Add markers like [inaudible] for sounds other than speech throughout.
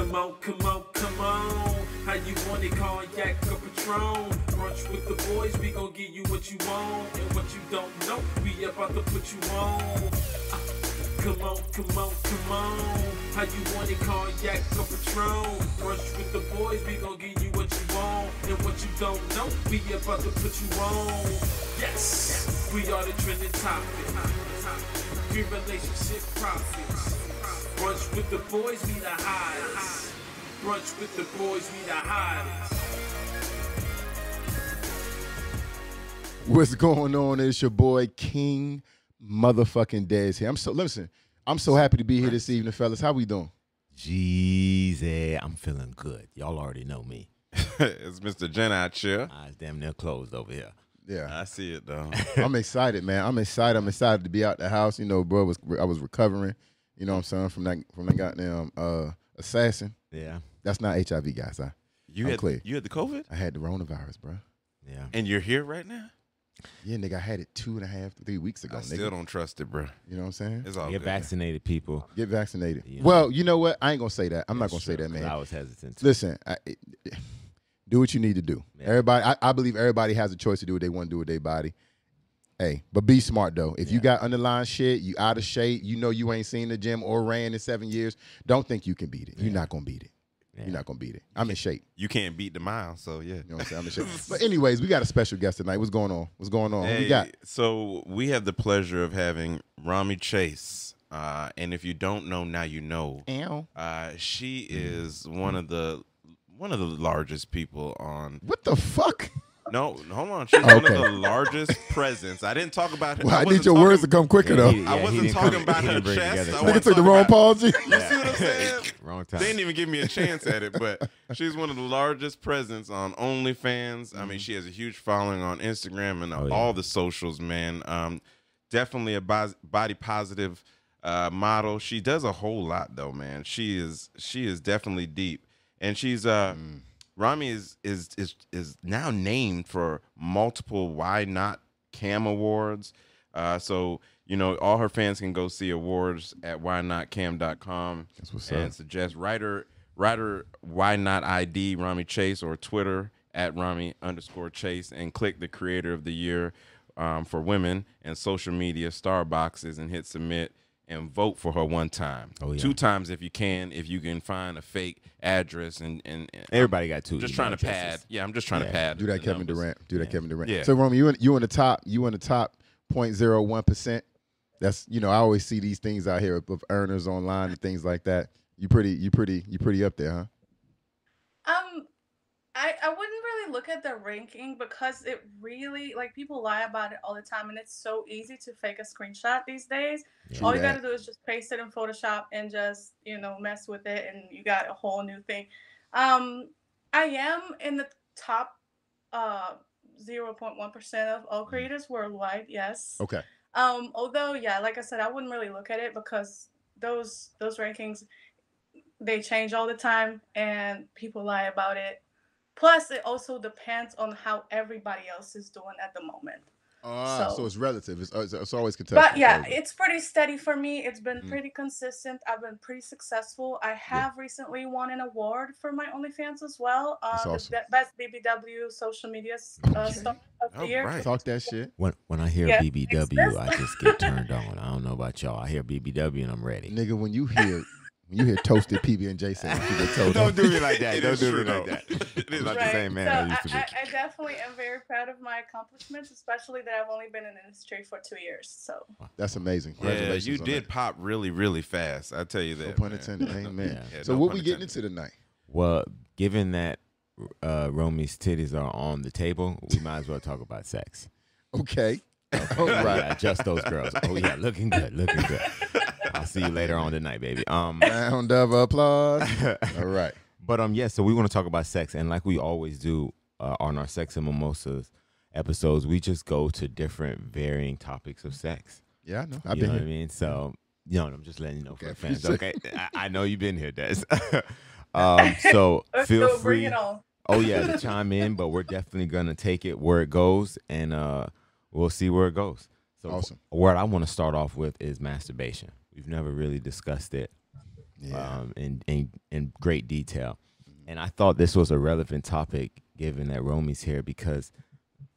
Come on, come on, come on. How you want it, cognac or Patron? Brunch with the boys, we gon' give you what you want. And what you don't know, we about to put you on. Uh, Come on, come on, come on. How you want it, cognac or Patron? Brunch with the boys, we gon' give you what you want. And what you don't know, we about to put you on. Yes, we are the trending topic. Three relationship profits. Brunch with the boys, we the hottest. Brunch with the boys, we the hottest. What's going on? It's your boy King motherfucking Dez here. I'm so listen. I'm so happy to be here this evening, fellas. How we doing? Jeez, eh, I'm feeling good. Y'all already know me. [laughs] it's Mr. Jen out here. Eyes damn near closed over here. Yeah, I see it though. [laughs] I'm excited, man. I'm excited. I'm excited to be out the house. You know, bro, was I was recovering. You know what I'm saying from that from that goddamn uh, assassin. Yeah, That's not HIV, guys. I You I'm had clear. you had the COVID, I had the coronavirus, bro. yeah. and you're here right now. Yeah, nigga, I had it two and a half, three weeks ago. I nigga. still don't trust it, bro. You know what I'm saying? It's all Get good. vaccinated, people. Get vaccinated. Yeah. Well, you know what? I ain't gonna say that. I'm not gonna say that, man. I was hesitant. To. Listen, I, it, [sighs] do what you need to do. Yeah. Everybody, I, I believe everybody has a choice to do what they want to do with their body. Hey, but be smart though. If you got underlying shit, you out of shape, you know you ain't seen the gym or ran in seven years. Don't think you can beat it. You're not gonna beat it. Yeah. You're not gonna beat it. I'm in shape. You can't beat the mile, so yeah. You know what I'm saying? I'm in shape. [laughs] but anyways, we got a special guest tonight. What's going on? What's going on? Hey, we got? so we have the pleasure of having Romy Chase, uh, and if you don't know now, you know. Ow. Uh, she is one of the one of the largest people on. What the fuck? No, hold on. She's one of the largest presence. I didn't talk about her. Well, I, need your talking- words to come quicker though. he- I wasn't talking put it- about her didn't bring it chest. I Nigga wasn't took the wrong about- pause. [laughs] G. You see what I'm saying? [laughs] Wrong time. They didn't even give me a chance at it, but she's one of the largest presence on OnlyFans. I mean, she has a huge following on Instagram and Oh, yeah. all the socials, man. Um, definitely a body positive uh, model. She does a whole lot, though, man. She is she is definitely deep, and she's uh, Romy is is is is now named for multiple YNOT Cam Awards. Uh, so you know, all her fans can go see awards at ynotcam.com That's what's and up. suggest writer writer why not ID Romy Chase or Twitter at Romy underscore Chase and click the creator of the year um, for women and social media star boxes and hit submit and vote for her one time. Oh, yeah. Two times if you can, if you can find a fake address and and, and Everybody got two. Just trying to addresses. pad. Yeah, I'm just trying to pad. Do that, Kevin numbers. Durant. Do that, Kevin Durant. Yeah. So, Romy, you in, you in the top. You in the top 0.01 percent. That's you know I always see these things out here of earners online and things like that. You pretty, you pretty, you pretty up there, huh? I I wouldn't really look at the ranking because it really like people lie about it all the time, and it's so easy to fake a screenshot these days. Yeah. all you that. gotta do is just paste it in Photoshop and just you know mess with it, and you got a whole new thing. Um, I am in the top uh 0.1 percent of all creators worldwide. Yes. Okay. Um, although yeah, like I said, I wouldn't really look at it because those those rankings they change all the time and people lie about it. Plus, it also depends on how everybody else is doing at the moment. Ah, so, So- it's relative. It's, it's, it's always contested. But yeah, Okay. it's pretty steady for me. It's been Mm. pretty consistent. I've been pretty successful. I have recently won an award for my OnlyFans as well. Uh, That's the awesome. best BBW social media s- uh, Okay. star of the All year. right. talk that shit, When when I hear Yeah, BBW, I just get [laughs] turned on. I don't know about y'all. I hear BBW and I'm ready. nigga. When you hear when you hear toasted PB and J say, you get told Don't do me like that. [laughs] Don't do true, me like that. It is not true. the same man I used to so be. I, I, I definitely am very proud of my accomplishments, especially that I've only been in the industry for two years. So That's amazing. Yeah, Congratulations. you on did that. pop really, really fast. I tell you No that. pun man. intended. Amen. Yeah. [laughs] Yeah, so no what pun we getting intended. into tonight? Well, given that uh, Romy's titties are on the table, we might as well talk about sex. Okay. All Oh, right. yeah, just those girls. Oh yeah, looking good, looking good. I'll see you later on tonight, baby. Um, [laughs] Round of applause. [laughs] All right. but um, yeah. So we want to talk about sex, and like we always do uh, on our sex and mimosas episodes, we just go to different varying topics of sex. Yeah, I know. I've you been know here. what I mean? So, you know, I'm just letting you know for Okay, the fans. Okay, I, I know you've been here, Des. [laughs] um, so feel go, bring free. Oh yeah, to chime in, but we're definitely gonna take it where it goes, and uh, we'll see where it goes. So, Awesome. What I want to start off with is masturbation. We've never really discussed it Yeah. um, in, in in great detail. And I thought this was a relevant topic given that Romy's here because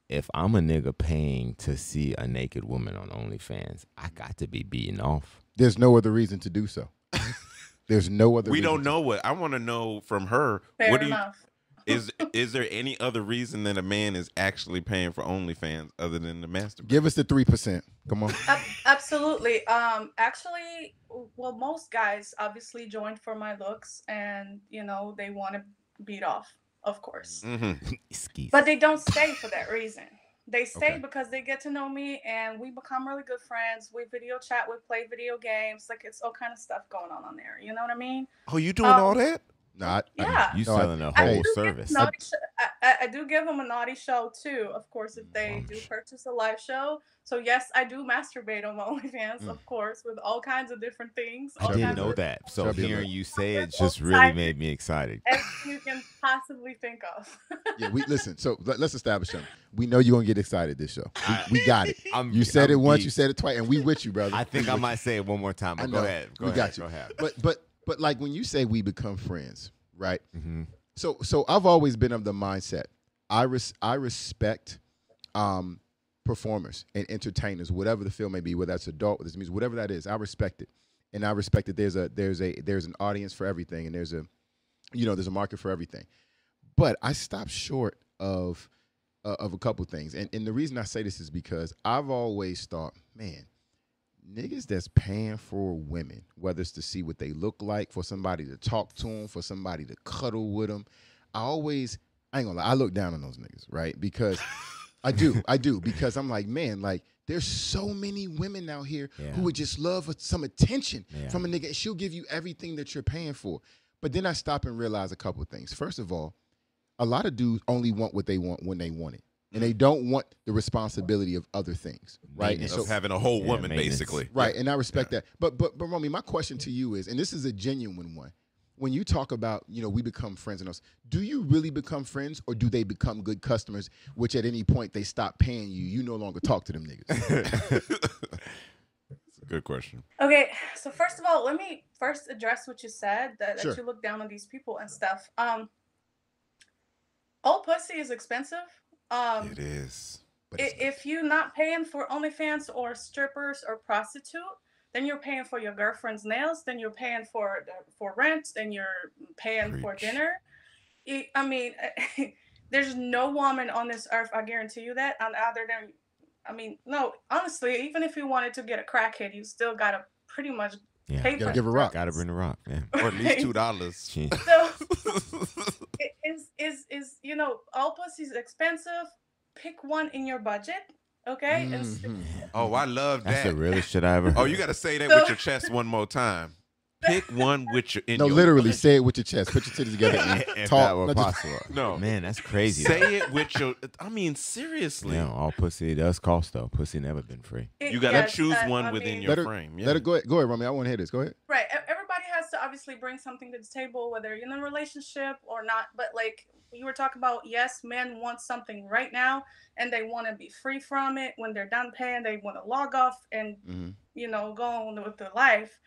if I'm a nigga paying to see a naked woman on OnlyFans, I got to be beaten off. There's no other reason to do so. [laughs] There's no other. we reason don't to- know what I want to know from her. Fair what do you enough. Is is there any other reason that a man is actually paying for OnlyFans other than the masturbate? Give us the three percent. Come on. Ab- absolutely. Um, actually, well, most guys obviously joined for my looks, and you know they want to beat off, of course. hmm But they don't stay for that reason. They stay Okay. because they get to know me, and we become really good friends. We video chat, we play video games, like it's all kind of stuff going on on there. You know what I mean? Oh, you doing Um, all that? No, I, I- Yeah. you No, selling a I whole do service. them naughty I, I- I do give them a naughty show too, of course, if they do purchase a live show. So yes, I do masturbate on my [laughs] OnlyFans, Mm. of course, with all kinds of different things. I didn't know that. So Chubby hearing you say it just really made me excited. everything you can possibly think of. [laughs] yeah. We listen. So let, us establish something. We know you're gonna get excited this show. We, we [laughs] got it. I'm, You said it I'm once. deep. You said it twice, and we with you, brother. I think I with might say it one more time. But go ahead. Go We ahead. got you. Go ahead. you. But but but like when you say we become friends, right? hmm So so I've always been of the mindset. I res- I respect um performers and entertainers, whatever the field may be, whether that's adult, whether it's music, whatever that is. I respect it, and I respect that there's a there's a there's an audience for everything, and there's a you know there's a market for everything. But I stop short of uh, of a couple things, and and the reason I say this is because I've always thought, man, niggas that's paying for women, whether it's to see what they look like, for somebody to talk to them, for somebody to cuddle with them, I always, I ain't gonna lie, I look down on those niggas, right? Because I do, [laughs] I do, because I'm like, man, like there's so many women out here Yeah. who would just love some attention Yeah. from a nigga. She'll give you everything that you're paying for. But then I stop and realize a couple of things. First of all, a lot of dudes only want what they want when they want it. And they don't want the responsibility of other things, right? And so, Of having a whole Yeah, woman, basically. Right, and I respect that. But but but Romy, my question to you is, and this is a genuine one. When you talk about, you know, we become friends and us, do you really become friends or do they become good customers, which at any point they stop paying you, you no longer talk to them niggas? [laughs] It's a good question. Okay, so first of all, let me first address what you said that, that you look down on these people and stuff. Um, all pussy is expensive. Um, It is. But i- if you're not paying for OnlyFans or strippers or prostitute, then you're paying for your girlfriend's nails. Then you're paying for for rent. Then you're paying for dinner. I I mean, [laughs] there's no woman on this earth. I guarantee you that. And other than, I mean, no. Honestly, even if you wanted to get a crackhead, you still gotta pretty much Yeah. pay Gotta give a rock. Gotta bring a rock. Yeah. [laughs] Or at least two dollars. So it [laughs] is is is you know all is expensive. Pick one in your budget, okay? And s- Mhm. oh, I love that. That's that. the realest shit I ever heard. Oh, you got to say that So- with your chest one more time. Pick one with your. In No, your literally say it with your chest. Put your titties together and [laughs] if talk. that were No, just- possible. [laughs] No. Man, that's crazy. Say it with your. I mean, seriously. Yeah, all pussy does cost though. Pussy never been free. it- You got to yes, choose I- one I within mean- your Let her- frame. Yeah. Let it go ahead. Go ahead, Romy. I want to hear this. Go ahead. Right. Everybody has to obviously bring something to the table, whether you're in a relationship or not. But like you were talking about, yes, men want something right now and they want to be free from it. When they're done paying, they want to log off and, hmm you know, go on with their life.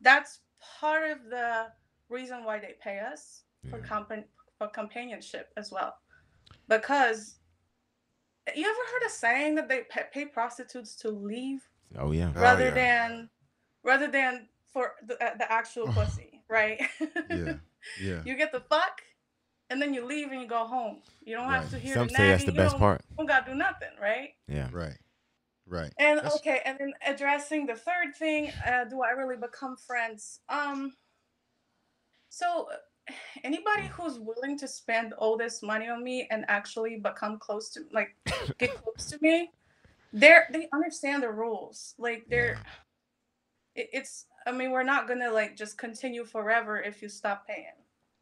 That's part of the reason why they pay us for Yeah. compan- for companionship as well. Because you ever heard a saying that they pay prostitutes to leave Oh yeah. Oh, rather yeah. than rather than for the, uh, the actual [laughs] pussy, right? Yeah. Yeah. [laughs] you get the fuck, and then you leave and you go home. You don't have to hear. Some the say that's the nagging, you best don't- part. You don't gotta do nothing, right? Yeah. Right. Right. And That's- okay, and then addressing the third thing, uh, do I really become friends? Um. So, uh, anybody who's willing to spend all this money on me and actually become close to, like, get [laughs] close to me, they're they understand the rules. Like they're, it, it's. I mean, we're not gonna like just continue forever if you stop paying.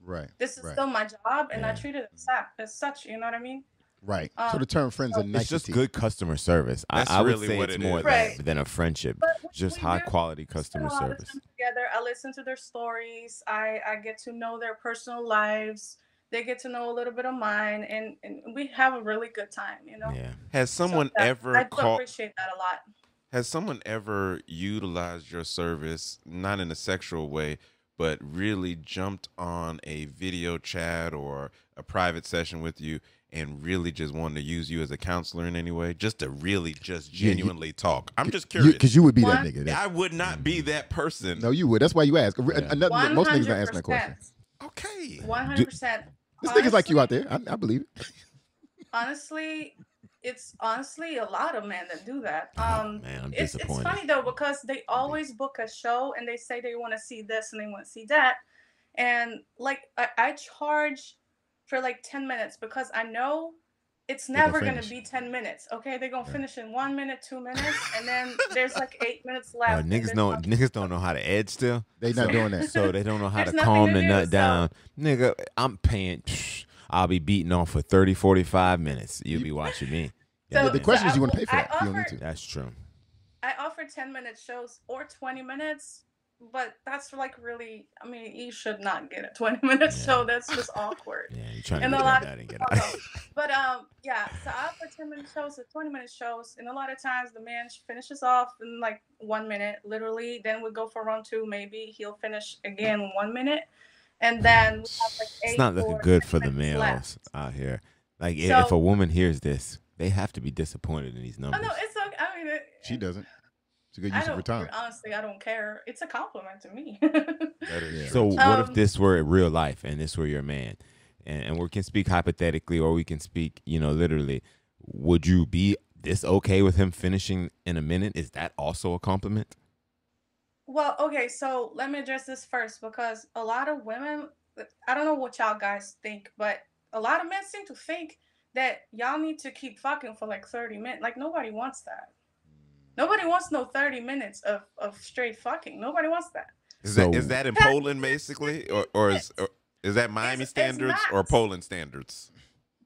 Right. This is Right. still my job, and I treat it as such. As such, you know what I mean? Right. so Um, the term friends are so- nicety. It's just good customer service. I, That's I would really say what it's it more is. Right. than, than a friendship. But we- Just we high do quality customer a lot of service. together. I listen to their stories. I, I get to know their personal lives. They get to know a little bit of mine, and, and we have a really good time. You know. Yeah. Has So someone that- ever I do called? appreciate that a lot. Has someone ever utilized your service, not in a sexual way, but really jumped on a video chat or a private session with you and really just wanted to use you as a counselor in any way, just to really just Yeah, you- genuinely talk. I'm just curious. Because you, would be that nigga. That- I would not be mm-hmm. that person. no, you would. That's why you ask. Yeah. Another, most niggas hundred not asking that question. Okay. One hundred percent. This nigga's like you out there. I, I believe it. Honestly, it's honestly a lot of men that do that. Oh, Um, man, I'm it's, it's funny though because they always book a show and they say they want to see this and they want to see that, and like I, I charge for like ten minutes because I know it's never gonna be ten minutes. Okay, they're gonna finish in one minute, two [laughs] minutes, and then there's like eight minutes left. and niggas there's don't nothing- niggas don't know how to edge still. They not So- doing that. So they don't know how to calm to the nut so- down. Nigga, I'm paying psh, I'll be beating off for 30, 45 minutes. You'll be watching me. So- Yeah, the so question is, I you want to pay for I that? You don't need to. That's true. I offer 10 minute shows or 20 minutes, but that's like really, I mean, you should not get a 20 [laughs] minute Yeah. show. That's just awkward. Yeah, you're trying And to a get lot that and get people [laughs] But um, yeah, so I offer 10 minute shows or 20 minute shows, and a lot of times the man finishes off in like one minute, literally. Then we go for round two, maybe he'll finish again one minute, and then we have like eight It's not looking good for the males left. out here. Like i- if a woman hears this, they have to be disappointed in these Oh numbers. no, it's okay. I mean, it, She doesn't. It's a good use of her time. honestly. I don't care. It's a compliment to me. [laughs] That is Yeah. true. So what if Um, this were real life and this were your man, and, and we can speak hypothetically or we can speak, you know, literally. Would you be this okay with him finishing in a minute? Is that also a compliment? Well, okay, so let me address this first because a lot of women, I don't know what y'all guys think, but a lot of men seem to think that y'all need to keep fucking for like 30 minutes. Like, nobody wants that. Nobody wants no 30 minutes of, of straight fucking. Nobody wants that. Is So- that is that in Poland basically, or or is or is that Miami it's standards or. Poland standards?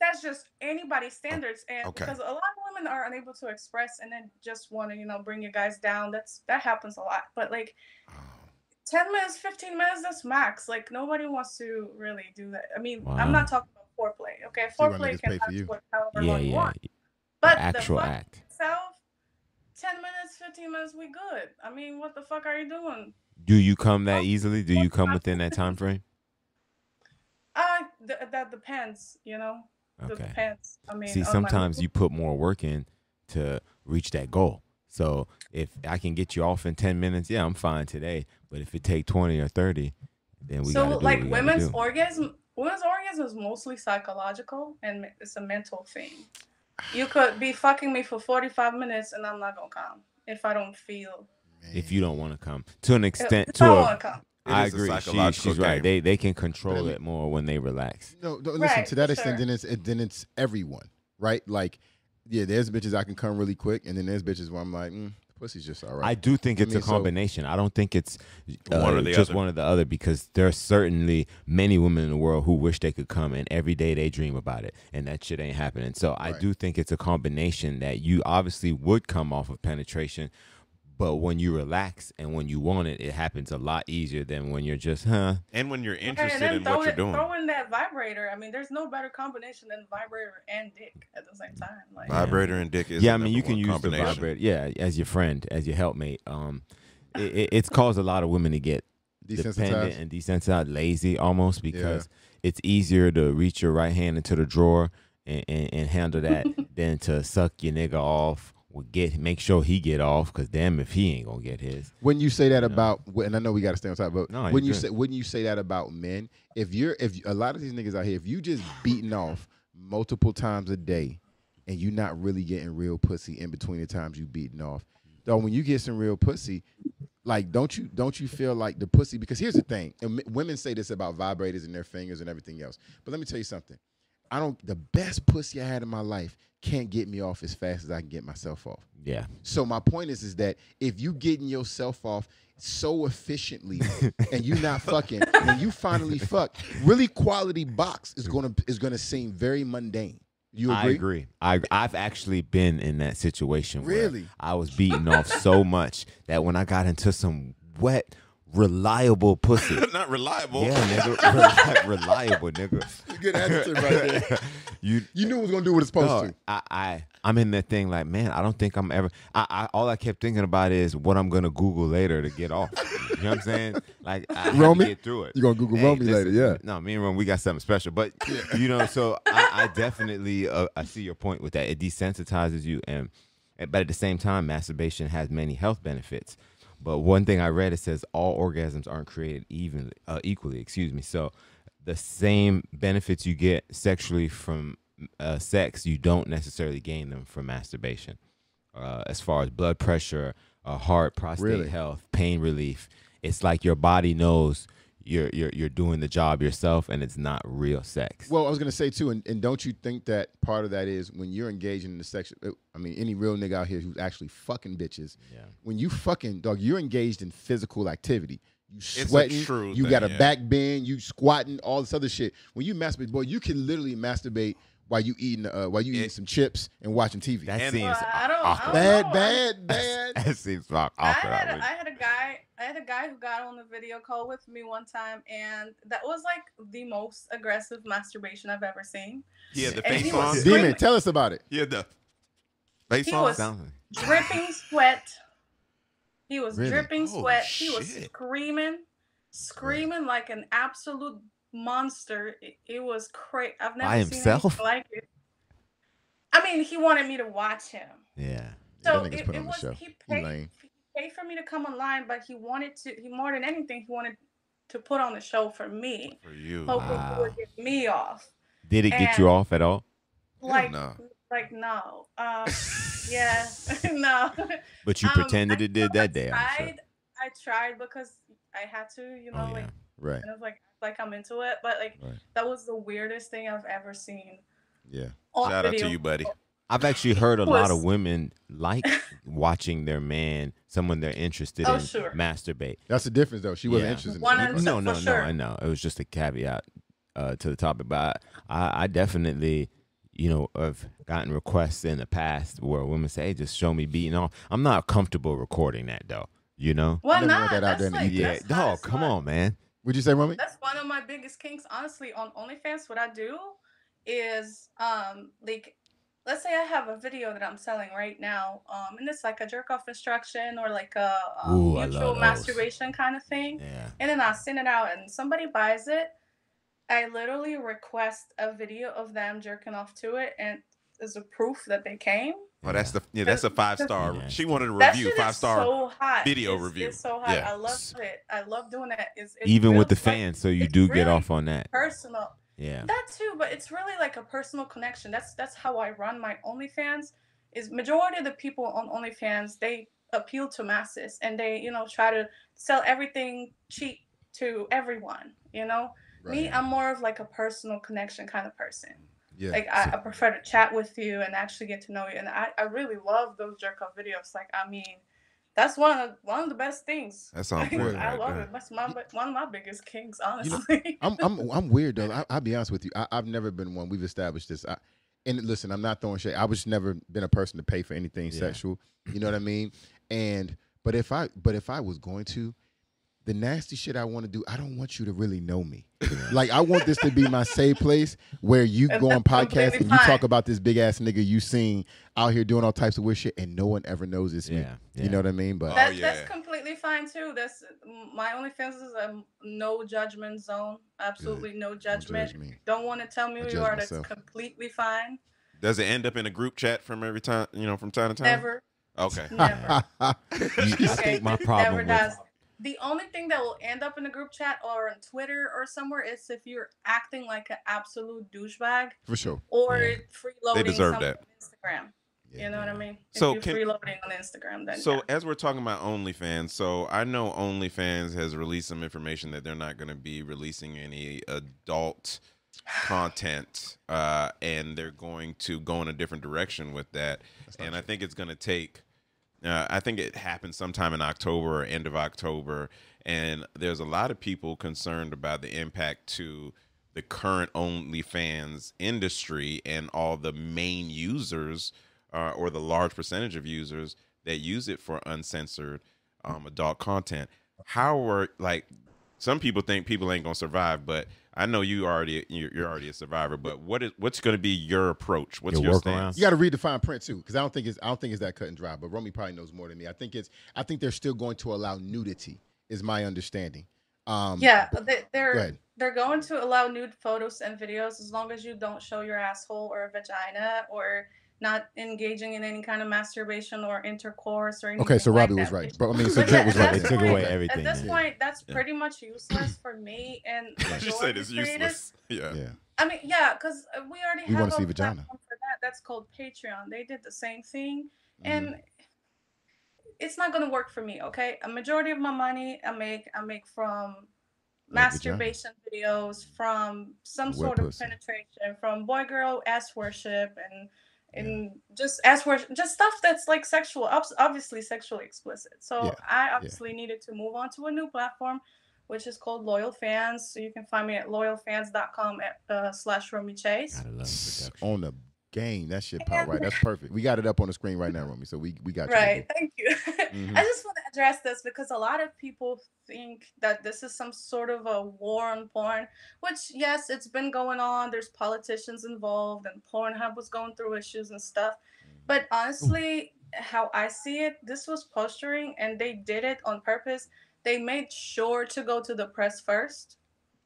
That's just anybody's standards. And okay. because a lot of women are unable to express and then just want to, you know, bring you guys down. That's that happens a lot. But like, Oh. 10 minutes, 15 minutes, that's max. Like, nobody wants to really do that. I mean, Wow. I'm not talking about foreplay. Okay, why foreplay can pay for you. however yeah, long you yeah. want. The But actual the act. itself, 10 minutes, 15 minutes, we good. I mean, what the fuck are you doing? Do you come that easily? Do you come within that time frame? Uh, th- that depends, you know? Okay. depends. I mean, See, sometimes you put more work in to reach that goal. So if I can get you off in ten minutes, yeah, I'm fine today. But if it take twenty or thirty, then we so like what we gotta women's orgasm women's orgasm is mostly psychological and it's a mental thing you could be fucking me for 45 minutes and i'm not gonna come if i don't feel if you don't want to come to an extent, if to a, want to come It I agree. She, psychological she's right. game. They they can control Really? it more when they relax. No, no listen. Right, to that extent, sure. then it's then it's everyone, right? Like, yeah, there's bitches I can come really quick, and then there's bitches where I'm like, mm, pussy's just all right. I do think I it's mean, a so- combination. I don't think it's uh, One just other. one or the other because there are certainly many women in the world who wish they could come, and every day they dream about it, and that shit ain't happening. So I do think it's a combination that you obviously would come off of penetration, but when you relax and when you want it, it happens a lot easier than when you're just, huh? And when you're interested and in throw, what you're it, doing, throw in that vibrator i mean there's no better combination than vibrator and dick at the same time like Vibe- vibrator and dick is yeah, I mean, you can use the vibrator, yeah, as your friend, as your helpmate. Um, it, it, it's caused a lot of women to get dependent desensitized. and desensitized, lazy almost because it's easier to reach your right hand into the drawer and, and, and handle that [laughs] than to suck your nigga off. Or get make sure he get off because damn if he ain't gonna get his. When you say that know? about, and I know we got to stay on top, but No, when you you good. say when you say that about men, if you're if a lot of these niggas out here, if you just beating off multiple times a day, and you not really getting real pussy in between the times you beating off, though when you get some real pussy, like don't you don't you feel like the pussy? Because here's the thing, and women say this about vibrators and their fingers and everything else, but let me tell you something. I don't. The best pussy I had in my life can't get me off as fast as I can get myself off. Yeah, So my point is, is that if you getting yourself off so efficiently [laughs] and you not fucking, when you finally fuck, really quality box is gonna is gonna seem very mundane. You agree? I agree? I I've actually been in that situation. where Really? I was beaten off so much that when I got into some wet, reliable pussy. [laughs] Not reliable. Yeah, nigga, [laughs] Reli- reliable, nigga. Good adjective right there. [laughs] you You knew it was gonna do what it's supposed Dog, to. I, I I'm in that thing like, man, I don't think I'm ever. I, I all I kept thinking about is what I'm gonna Google later to get off. you know what I'm saying? Like, I have Romy? get through it. You gonna Google Romy later, yeah. No, me and Romy, we got something special, but you know, so I, I definitely uh, I see your point with that. It desensitizes you, and but at the same time, masturbation has many health benefits. But one thing I read it says all orgasms aren't created evenly, uh, equally. Excuse me. So the same benefits you get sexually from uh, sex, you don't necessarily gain them from masturbation. Uh, as far as blood pressure, uh, heart, prostate Really? health, pain relief, it's like your body knows you're you're you're doing the job yourself, and it's not real sex. Well, I was gonna say too, and, and don't you think that part of that is when you're engaging in the sex? Uh, I mean, any real nigga out here who's actually fucking bitches. Yeah. When you fucking dog, you're engaged in physical activity. You a sweating. true you thing, got a yeah. back bend. You squatting. All this other shit. When you masturbate, boy, you can literally masturbate while you eating uh, while you eating It- some chips and watching TV. that And- seems Well, I don't- I don't bad, bad, [laughs] bad. that seems aw- I had, I a, I had a guy I had a guy who got on the video call with me one time and that was like the most aggressive masturbation I've ever seen. Yeah, the And face on. Demon, tell us about it. He had the face He on. was- Dripping [laughs] sweat. He was Really? dripping Oh, sweat. He was shit. screaming, screaming like an absolute monster. It, it was crazy. I've never By seen himself? anything like it. I mean, he wanted me to watch him. yeah. Yeah, So it, it on the was show. he He paid, he paid for me to come online, but he wanted to. He more than anything, he wanted to put on the show for me, For you. hoping he Wow. would get me off. Did it get you off at all? Like, no. like no, um, yeah, [laughs] [laughs] no. But you Um, pretended I it did still that day. I'm tried. sure. I tried because I had to, you know, Oh like yeah. Right. kind of like like I'm into it, but like Right. that was the weirdest thing I've ever seen. Yeah. On Shout out to you, buddy. I've actually heard a lot of women like [laughs] watching their man, someone they're interested Oh, in, sure. masturbate. That's the difference, though. She wasn't Yeah. interested in One No, no, for no. I know. It was just a caveat uh, to the topic, but I, I definitely, you know, have gotten requests in the past where women say, "Hey, just show me beating off." I'm not comfortable recording that though. You know? Why not? that out That's there like, ether. Yeah. Dog, come on, man. Would you say, Romy? That's one of my biggest kinks, honestly, on OnlyFans. What I do is, um, like, let's say I have a video that I'm selling right now, um, and it's like a jerk off instruction or like a, um, Ooh, mutual masturbation kind of thing, Yeah. and then I send it out, and somebody buys it. I literally request a video of them jerking off to it, and as a proof that they came. Oh, that's the yeah. That's a five star. Yeah. She wanted a review, five star so hot. video It's- review. It's so hot. Yeah. I love it. I love doing that. It's, it's Even real, with the like, fans, so you it's do get off on that. personal. Yeah. That too, but it's really like a personal connection. That's that's how I run my OnlyFans. Is majority of the people on OnlyFans they appeal to masses and they you know try to sell everything cheap to everyone. You know, me I'm more of like a personal connection kind of person. Yeah. Like I, I prefer to chat with you and actually get to know you. And I, I really love those jerk off videos. Like I mean, that's one of one of the best things. That's That sounds I good. love right it. That's my one of my biggest kings, You know, honestly. I'm I'm [laughs] I'm weird though. I, I'll be honest with you. I, I've never been one. We've established this. I, and listen, I'm not throwing shade. I was never been a person to pay for anything Yeah. sexual. You know [clears throat] what I mean? And but if I but if I was going to, the nasty shit I want to do, I don't want you to really know me. like I want this to be my safe place where you And go on podcast and you fine. talk about this big ass nigga you seen out here doing all types of weird shit and no one ever knows it's me. Yeah. You know what I mean? But Oh, yeah. That's completely fine too. That's my OnlyFans is a no judgment zone. Absolutely no don't judgment. judge. Don't want to tell me I who you are. That's completely fine. Does it end up in a group chat from every time? You know, from time to time. Never, Okay. never. [laughs] [laughs] You, I Okay, think my never problem with does. The only thing that will end up in a group chat or on Twitter or somewhere is if you're acting like an absolute douchebag For sure. or Yeah. freeloading deserve that. on Instagram. You know what I mean? If So you're can- freeloading on Instagram, then So yeah. as we're talking about OnlyFans, so I know OnlyFans has released some information that they're not going to be releasing any adult [sighs] content, uh, and they're going to go in a different direction with that. And I think it's going to take. Uh, I think it happened sometime in October or end of October, and there's a lot of people concerned about the impact to the current OnlyFans industry and all the main users uh, or the large percentage of users that use it for uncensored um, adult content. How are like some people think people ain't gonna survive, but I know you already you're, you're already a survivor, but what is what's going to be your approach? What's Your your, workaround? stance? You got to read the fine print too, because I don't think it's I don't think it's that cut and dry. But Romy probably knows more than me. I think it's I think they're still going to allow nudity, is my understanding. Um, Yeah, they, Go they're ahead. they're going to allow nude photos and videos as long as you don't show your asshole or vagina or not engaging in any kind of masturbation or intercourse or anything. Okay, so like Robbie was that, right. which- But I mean, [laughs] so But Trent yeah, was right. They took point- away At this yeah. point, that's Yeah. pretty much useless for me and [laughs] you said it's creators. useless. Yeah. Yeah. I mean, yeah, because we already We have wanna a see vagina. platform for that. That's called Patreon. They did the same thing, Mhm. and it's not gonna work for me. Okay, a majority of my money I make I make from Like vagina. masturbation videos, from some Wet sort of penetration, from boy girl ass worship, and and just ass for just stuff that's like sexual, obviously sexually explicit. So Yeah, I obviously needed to move on to a new platform. Which is called Loyal Fans. So you can find me at loyalfans.com at uh, slash Romy Chase. Gotta love production. on the game. That shit pop right. That's [laughs] perfect. We got it up on the screen right now, Romy. So we we got you. Right. Thank you. Mhm. [laughs] I just want to address this because a lot of people think that this is some sort of a war on porn, which, yes, it's been going on. There's politicians involved, and Pornhub was going through issues and stuff. But honestly, how I see it, this was posturing, and they did it on purpose. They made sure to go to the press first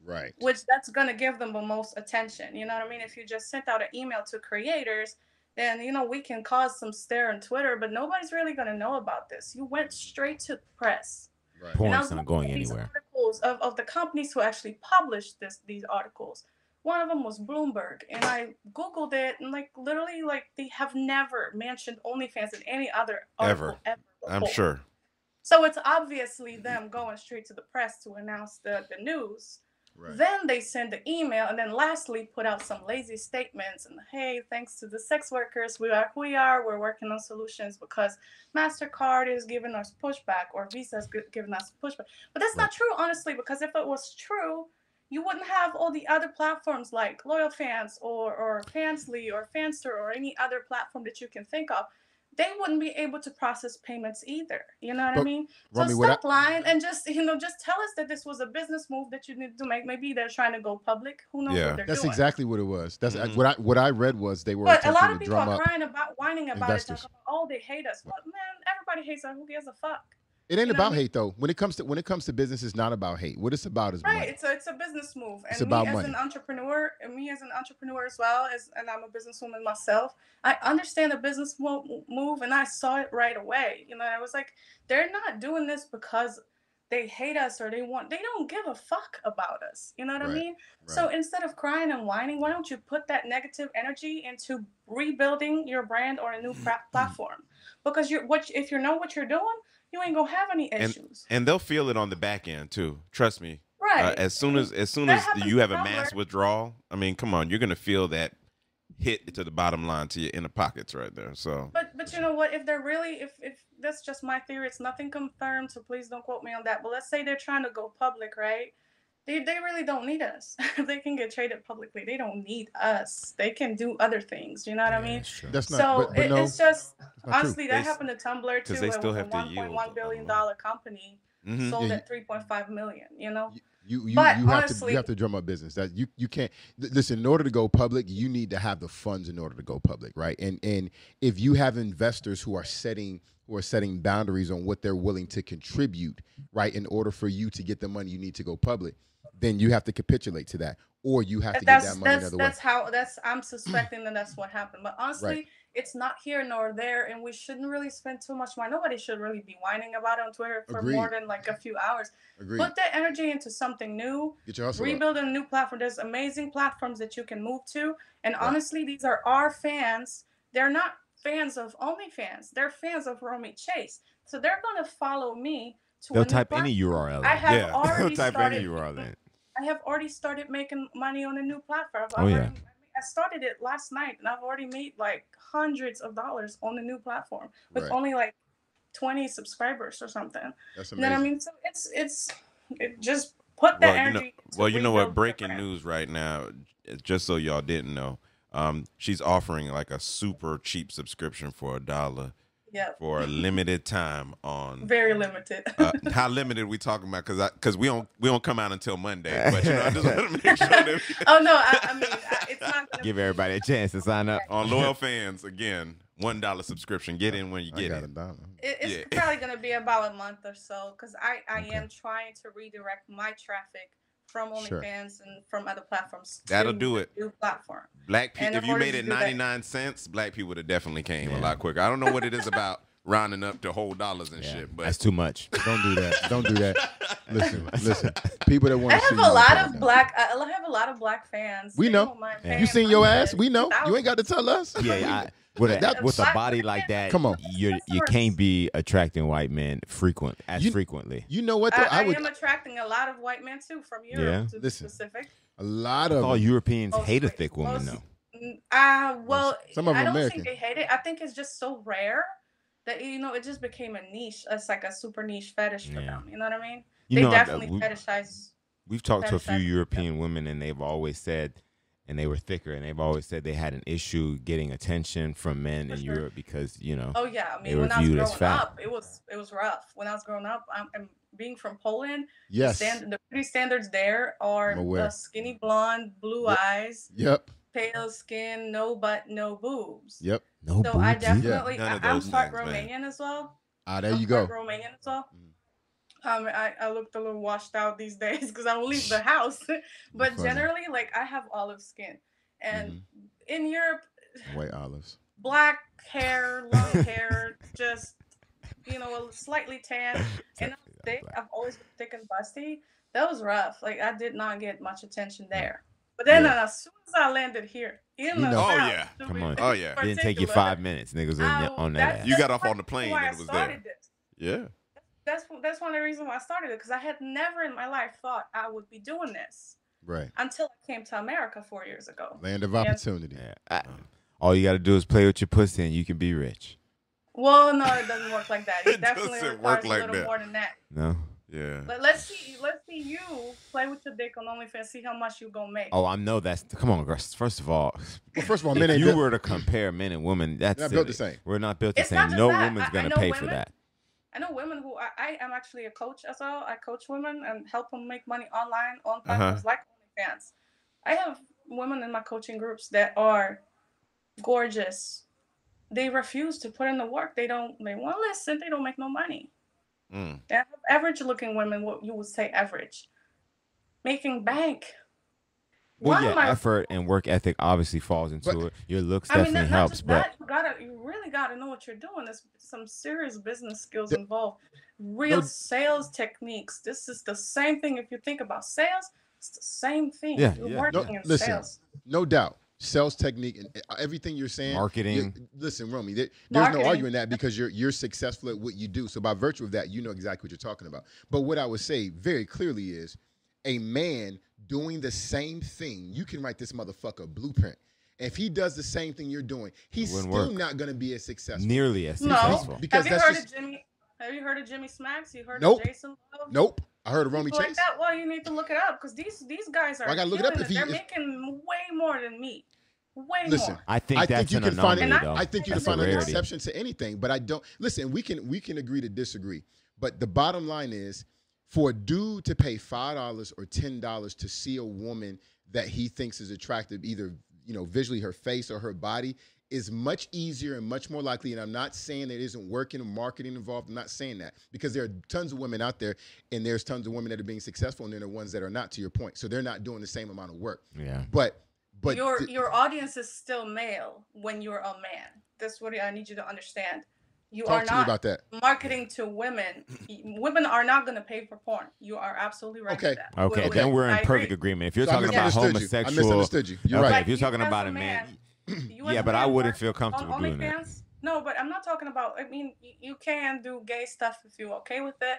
Right. which that's gonna give them the most attention. You know what I mean? If you just sent out an email to creators, then you know we can cause some stir on Twitter, but nobody's really gonna know about this. You went straight to the press. Right. And I Porn's was not going anywhere. Articles of, of the companies who actually published this these articles. One of them was Bloomberg, and I googled it, and like literally, like they have never mentioned OnlyFans in any other article ever. I'm sure. So it's obviously them going straight to the press to announce the, the news. Right. Then they send the email and then lastly put out some lazy statements and hey, thanks to the sex workers, we are who we are. We're working on solutions because MasterCard is giving us pushback or Visa is giving us pushback. But that's not true, honestly, because if it was true, you wouldn't have all the other platforms like Loyal Fans or, or Fansly or Fanster or any other platform that you can think of. They wouldn't be able to process payments either. You know what I But, mean? Romy, so what I- stop lying and just you know just tell us that this was a business move that you need to make. Maybe they're trying to go public. Who knows Yeah. what they're That's doing? exactly what it was. That's Mhm. what I what I read was they were But a lot of people are crying about, whining about investors. it, talking about, oh, they hate us. Well, man, everybody hates us. Who gives a fuck? It ain't you know what I about mean? hate though. When it comes to when it comes to business, it's not about hate. What it's about is Right? money. It's a it's a business move, and It's me about as money. an entrepreneur, and me as an entrepreneur as well, as and I'm a businesswoman myself. I understand the business mo- move, and I saw it right away. You know, I was like, they're not doing this because they hate us or they want. They don't give a fuck about us. You know what Right, I mean? right. So instead of crying and whining, why don't you put that negative energy into rebuilding your brand or a new mm-hmm. platform? Because you're what if you know what you're doing, you ain't gonna have any issues, And they'll feel it on the back end too. Trust me. right? Uh, as soon as as soon That as you have a mass withdrawal, I mean, come on, you're gonna feel that hit to the bottom line to your inner pockets right there. So But but you know what? If they're really if if that's just my theory, it's nothing confirmed, so please don't quote me on that. But let's say they're trying to go public, right? They they really don't need us. [laughs] they can get traded publicly. They don't need us. They can do other things. You know what I mean? That's not. so but, but it, no, it's just not true. honestly that They happened to Tumblr too. they It still was a have to one yield point one a billion lot. dollar company mhm. sold Yeah, at three point five million. You know? You you, But you have to you have to drum up business. That you you can't th- listen. In order to go public, you need to have the funds in order to go public, right? And and if you have investors who are setting who are setting boundaries on what they're willing to contribute, right, in order for you to get the money you need to go public, then you have to capitulate to that, or you have to get that's that money that's another way. that's how that's I'm suspecting that that's what happened. But honestly, Right. it's not here nor there, and we shouldn't really spend too much money. Nobody should really be whining about it on Twitter for more than like a few hours. Agreed. Put that energy into something new. Get your hustle up. Rebuild a new platform. There's amazing platforms that you can move to, and Right. honestly, these are our fans. They're not fans of OnlyFans. They're fans of Romy Chase, so they're gonna follow me to. They'll type any. URL. I have Yeah. [laughs] They'll already type started. any URL in. I have already started making money on a new platform. Oh, I've Oh, yeah. I started it last night, and I've already made like hundreds of dollars on the new platform with Right. only like twenty subscribers or something. That's You know amazing. what I mean? So it's it's it just put that well, you know, energy. well, you know what? Breaking news right now, just so y'all didn't know, um, she's offering like a super cheap subscription for a dollar. Yeah, for a limited time on. very limited. Uh, how limited we talking about? Because because we don't we don't come out until Monday. But you know, I just want to [laughs] make sure that we, oh no, I, I mean I, it's not. Give everybody a chance to sign up. on loyal fans again, one dollar subscription. Get in when you get in. dollar. It, it's Yeah. probably gonna be about a month or so because I I Okay. am trying to redirect my traffic from Sure. OnlyFans and from other platforms. That'll do it. New platform. Black people, if you made it ninety nine cents, black people would have definitely came a lot quicker. I don't know what it is about rounding up to whole dollars and Yeah, shit, but that's too much. Don't do that. Don't do that. [laughs] Listen, listen. People that want I to see have you a lot podcast. of black. I I have a lot of black fans. We know. Yeah. You seen your ass? We know. You ain't got to tell us. [laughs] Yeah, I, with a That- with a body like that, Come on. you you can't be attracting white men frequent as You- frequently. You know what? Though? I, I, I would. am attracting a lot of white men too from Europe Yeah. to Listen. specific. A lot of. All. Europeans Most hate a thick woman, most- though. Uh, well, Some of I them don't American. think they hate it. I think it's just so rare that you know it just became a niche. It's like a super niche fetish for Yeah. them. You know what I mean? You they know, definitely we, fetishize. we've talked to a few European women, and they've always said, and they were thicker, and they've always said they had an issue getting attention from men For in sure. Europe because you know. Oh yeah, I mean when I was growing up, it was it was rough. When I was growing up, I'm, I'm being from Poland. Yes. Stand, the beauty standards there are uh, skinny blonde, blue Yep. eyes, Yep. pale skin, no butt, no boobs. Yep. No So I boobs, you- definitely, None of I, I'm those part things, man. Romanian as well. Ah, there I'm you go. part Romanian as well. Mhm. Um, I, I looked a little washed out these [laughs] days because I don't leave the house. [laughs] but Funny. generally, like I have olive skin, and Mm-hmm. in Europe, White olives. black hair, long [laughs] hair, just you know, slightly tan, and I'm thick. I've always been thick and busty. That was rough. Like I did not get much attention there. But then Yeah. uh, as soon as I landed here, in You know. Oh, yeah. Come on. Oh, yeah. Didn't take you five minutes, niggas, on, I- on that. You got off on the plane and it was there. this. Yeah. That's that's one of the reasons why I started it because I had never in my life thought I would be doing this Right. until I came to America four years ago. Land of opportunity. Yeah. I- all you got to do is play with your pussy, and you can be rich. Well, no, it doesn't work like that. [laughs] It It definitely doesn't requires work like a little that. more than that. No. Yeah. But let's see, let's see you play with your dick on OnlyFans. See how much you gonna make. Oh, I know that's. Come on, Gus. First of all, Well, first of all, men if ain't you built- were to compare men and women, that's not built the same. We're not built the It's same. No that. woman's I- I gonna know pay for women- that. I know women who I, I am actually a coach as well. I coach women and help them make money online on Uh-huh. platforms like OnlyFans. I have women in my coaching groups that are gorgeous. They refuse to put in the work. They don't. They won't listen. They don't make no money. Mm. Average looking women, what you would say average, making bank. Well, Why yeah, am I- effort and work ethic obviously falls into But- it. Your looks I mean, definitely not, not helps, just but that. You gotta, you really gotta know what you're doing. There's some serious business skills The- involved. Real No- sales techniques. This is the same thing. If you think about sales, it's the same thing. Yeah, you're yeah. working No, in listen. sales. No doubt. Sales technique and uh, everything you're saying. Marketing. you- listen, Romy, there- there's Marketing. no arguing that because you're you're successful at what you do. So by virtue of that, you know exactly what you're talking about. But what I would say very clearly is a man doing the same thing. You can write this motherfucker a blueprint. If he does the same thing you're doing, he's still work. not going to be as successful. nearly as No. successful. Because have you that's heard just of Jimmy? Have you heard of Jimmy Smacks? You heard Nope. of Jason Luv? nope. I heard of Romy People like Chase. that. Well, you need to look it up because these these guys are. Well, I gotta look it up killing if he- They're if- making way more than me. Way Listen, more. I think I that's think you an can find anomaly, though. I think you can find an exception to anything, but I don't. Listen, we can we can agree to disagree, but the bottom line is, for a dude to pay five dollars or ten dollars to see a woman that he thinks is attractive, either you know visually her face or her body, is much easier and much more likely. And I'm not saying there isn't working and marketing involved. I'm not saying that because there are tons of women out there, and there's tons of women that are being successful, and then there are ones that are not. To your point, so they're not doing the same amount of work. Yeah. But but your th- your audience is still male when you're a man. That's what I need you to understand. You talk are to me not about that. marketing to women. [clears throat] Women are not going to pay for porn. You are absolutely right. Okay. That. Okay, With- then we're in I perfect agree. agreement. If you're So talking about misunderstood you. I homosexual, misunderstood you. You're okay, right. if you're talking as about a a man, You [clears throat] yeah, but I wouldn't feel on comfortable doing that. No, but I'm not talking about. I mean, you, you can do gay stuff if you're okay with it,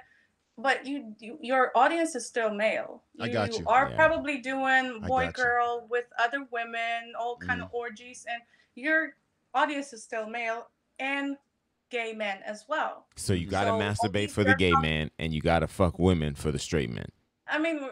but you, you your audience is still male. I got you. are Yeah. probably doing boy you. girl with other women, all mm-hmm. kind of orgies, and your audience is still male and gay men as well. So you gotta So, masturbate for the gay man, and you gotta fuck women for the straight men. I mean,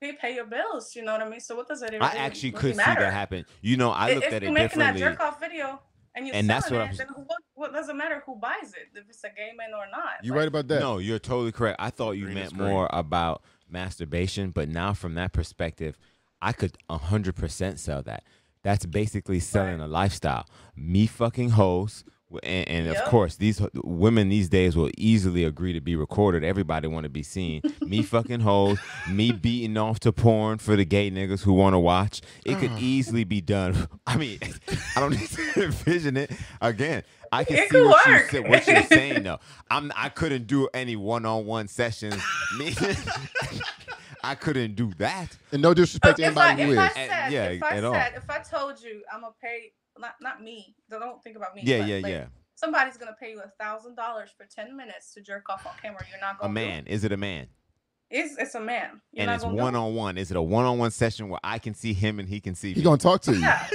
they pay your bills. You know what I mean? So what does it? Mean? I actually really could see that happen. You know, I If- looked if at you're making that jerk off video and you're And that's selling what I'm... was- then what, what does it matter who buys it if it's a gay man or not? You Like, right about that? No, you're totally correct. I thought you Green meant more about masturbation, but now from that perspective, I could 100% sell that. That's basically selling a lifestyle. Me fucking hoes. And, and of course, these women these days will easily agree to be recorded. Everybody want to be seen. [laughs] me fucking hoes, me beating off to porn for the gay niggas who want to watch. It could ah. easily be done. [laughs] I mean, [laughs] I don't need to envision it again. I can It see what, you work. said, what you're saying though. I'm I couldn't do any one-on-one sessions. Me, I couldn't do that. And no disrespect to if I, anybody who if I is. And- yeah, if I at all. said, if I told you I'm gonna pay, not not me, don't think about me. Yeah, but, yeah, like, yeah. Somebody's gonna pay you a thousand dollars for ten minutes to jerk off on camera. You're not gonna. A man. Is it a man? It's it's a man. You're and not it's gonna do it. one on one. Is it a one on one session where I can see him and he can see He me? gonna talk to you. Yeah.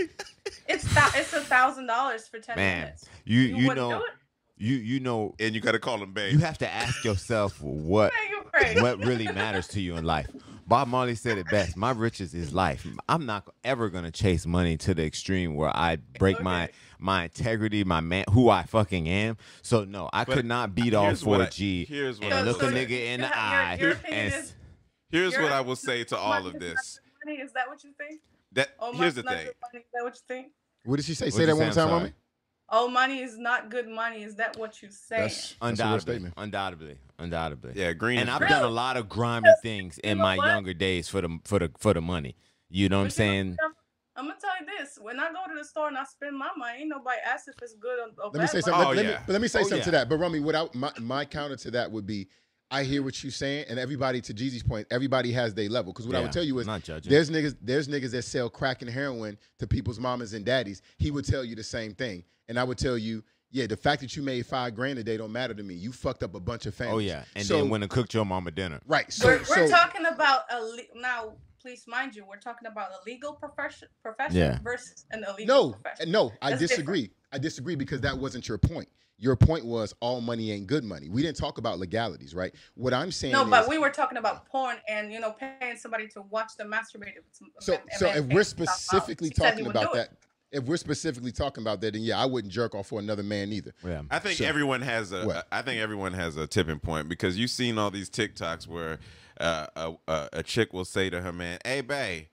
it's thou- it's a thousand dollars for ten Man, minutes. you You, you wouldn't know do it? you you know And you got to call him babe. you have to ask yourself what [laughs] Man, what really matters to you in life. Bob Marley said it best. My riches is life. I'm not ever gonna chase money to the extreme where I break my Okay. my integrity, my man, who I fucking am. So no, I But could not beat off here's what 4G here's what and I look will a say. nigga in Your- the eye. your opinion and is- Here's what I will say to all of this. money. Is that what you think? That Oh, here's the thing. money. Is that what you think? What did she say? What'd say that one time, sorry. Mommy. Oh, money is not good money. Is that what you say? That's, that's a real undoubtedly, statement. undoubtedly, undoubtedly. Yeah, green. and I've green. done a lot of grimy things in know my what? younger days for the for the for the money. You know what I'm But you know, saying? I'm, I'm gonna tell you this: when I go to the store and I spend my money, ain't nobody asks if it's good or, or Let me bad say money. something. Oh, let, let yeah. me, but let me say Oh, something yeah. to that. But Romy, without my, my counter to that would be, I hear what you're saying, and everybody to Jeezy's point, everybody has their level. Because what I would tell you is, not judging. there's niggas, there's niggas that sell crack and heroin to people's mamas and daddies. He would tell you the same thing, and I would tell you, yeah, the fact that you made five grand a day don't matter to me. You fucked up a bunch of oh, families. Oh yeah, and so, then when I cooked your mama dinner. right, so we're, we're so talking about a le- now. Please mind you, we're talking about a legal profession profession Yeah. versus an illegal no, profession. no, I That's disagree. I disagree because that wasn't your point. Your point was all money ain't good money. We didn't talk about legalities, right? What I'm saying No, is, but we were talking about porn and you know paying somebody to watch them masturbate. If it's a So, man- so man if we're specifically He said he talking about that, if we're specifically talking about that, then yeah, I wouldn't jerk off for another man either. Yeah. I think Sure. everyone has a. What? I think everyone has a tipping point because you've seen all these TikToks where uh, a, a a chick will say to her man, "Hey, babe,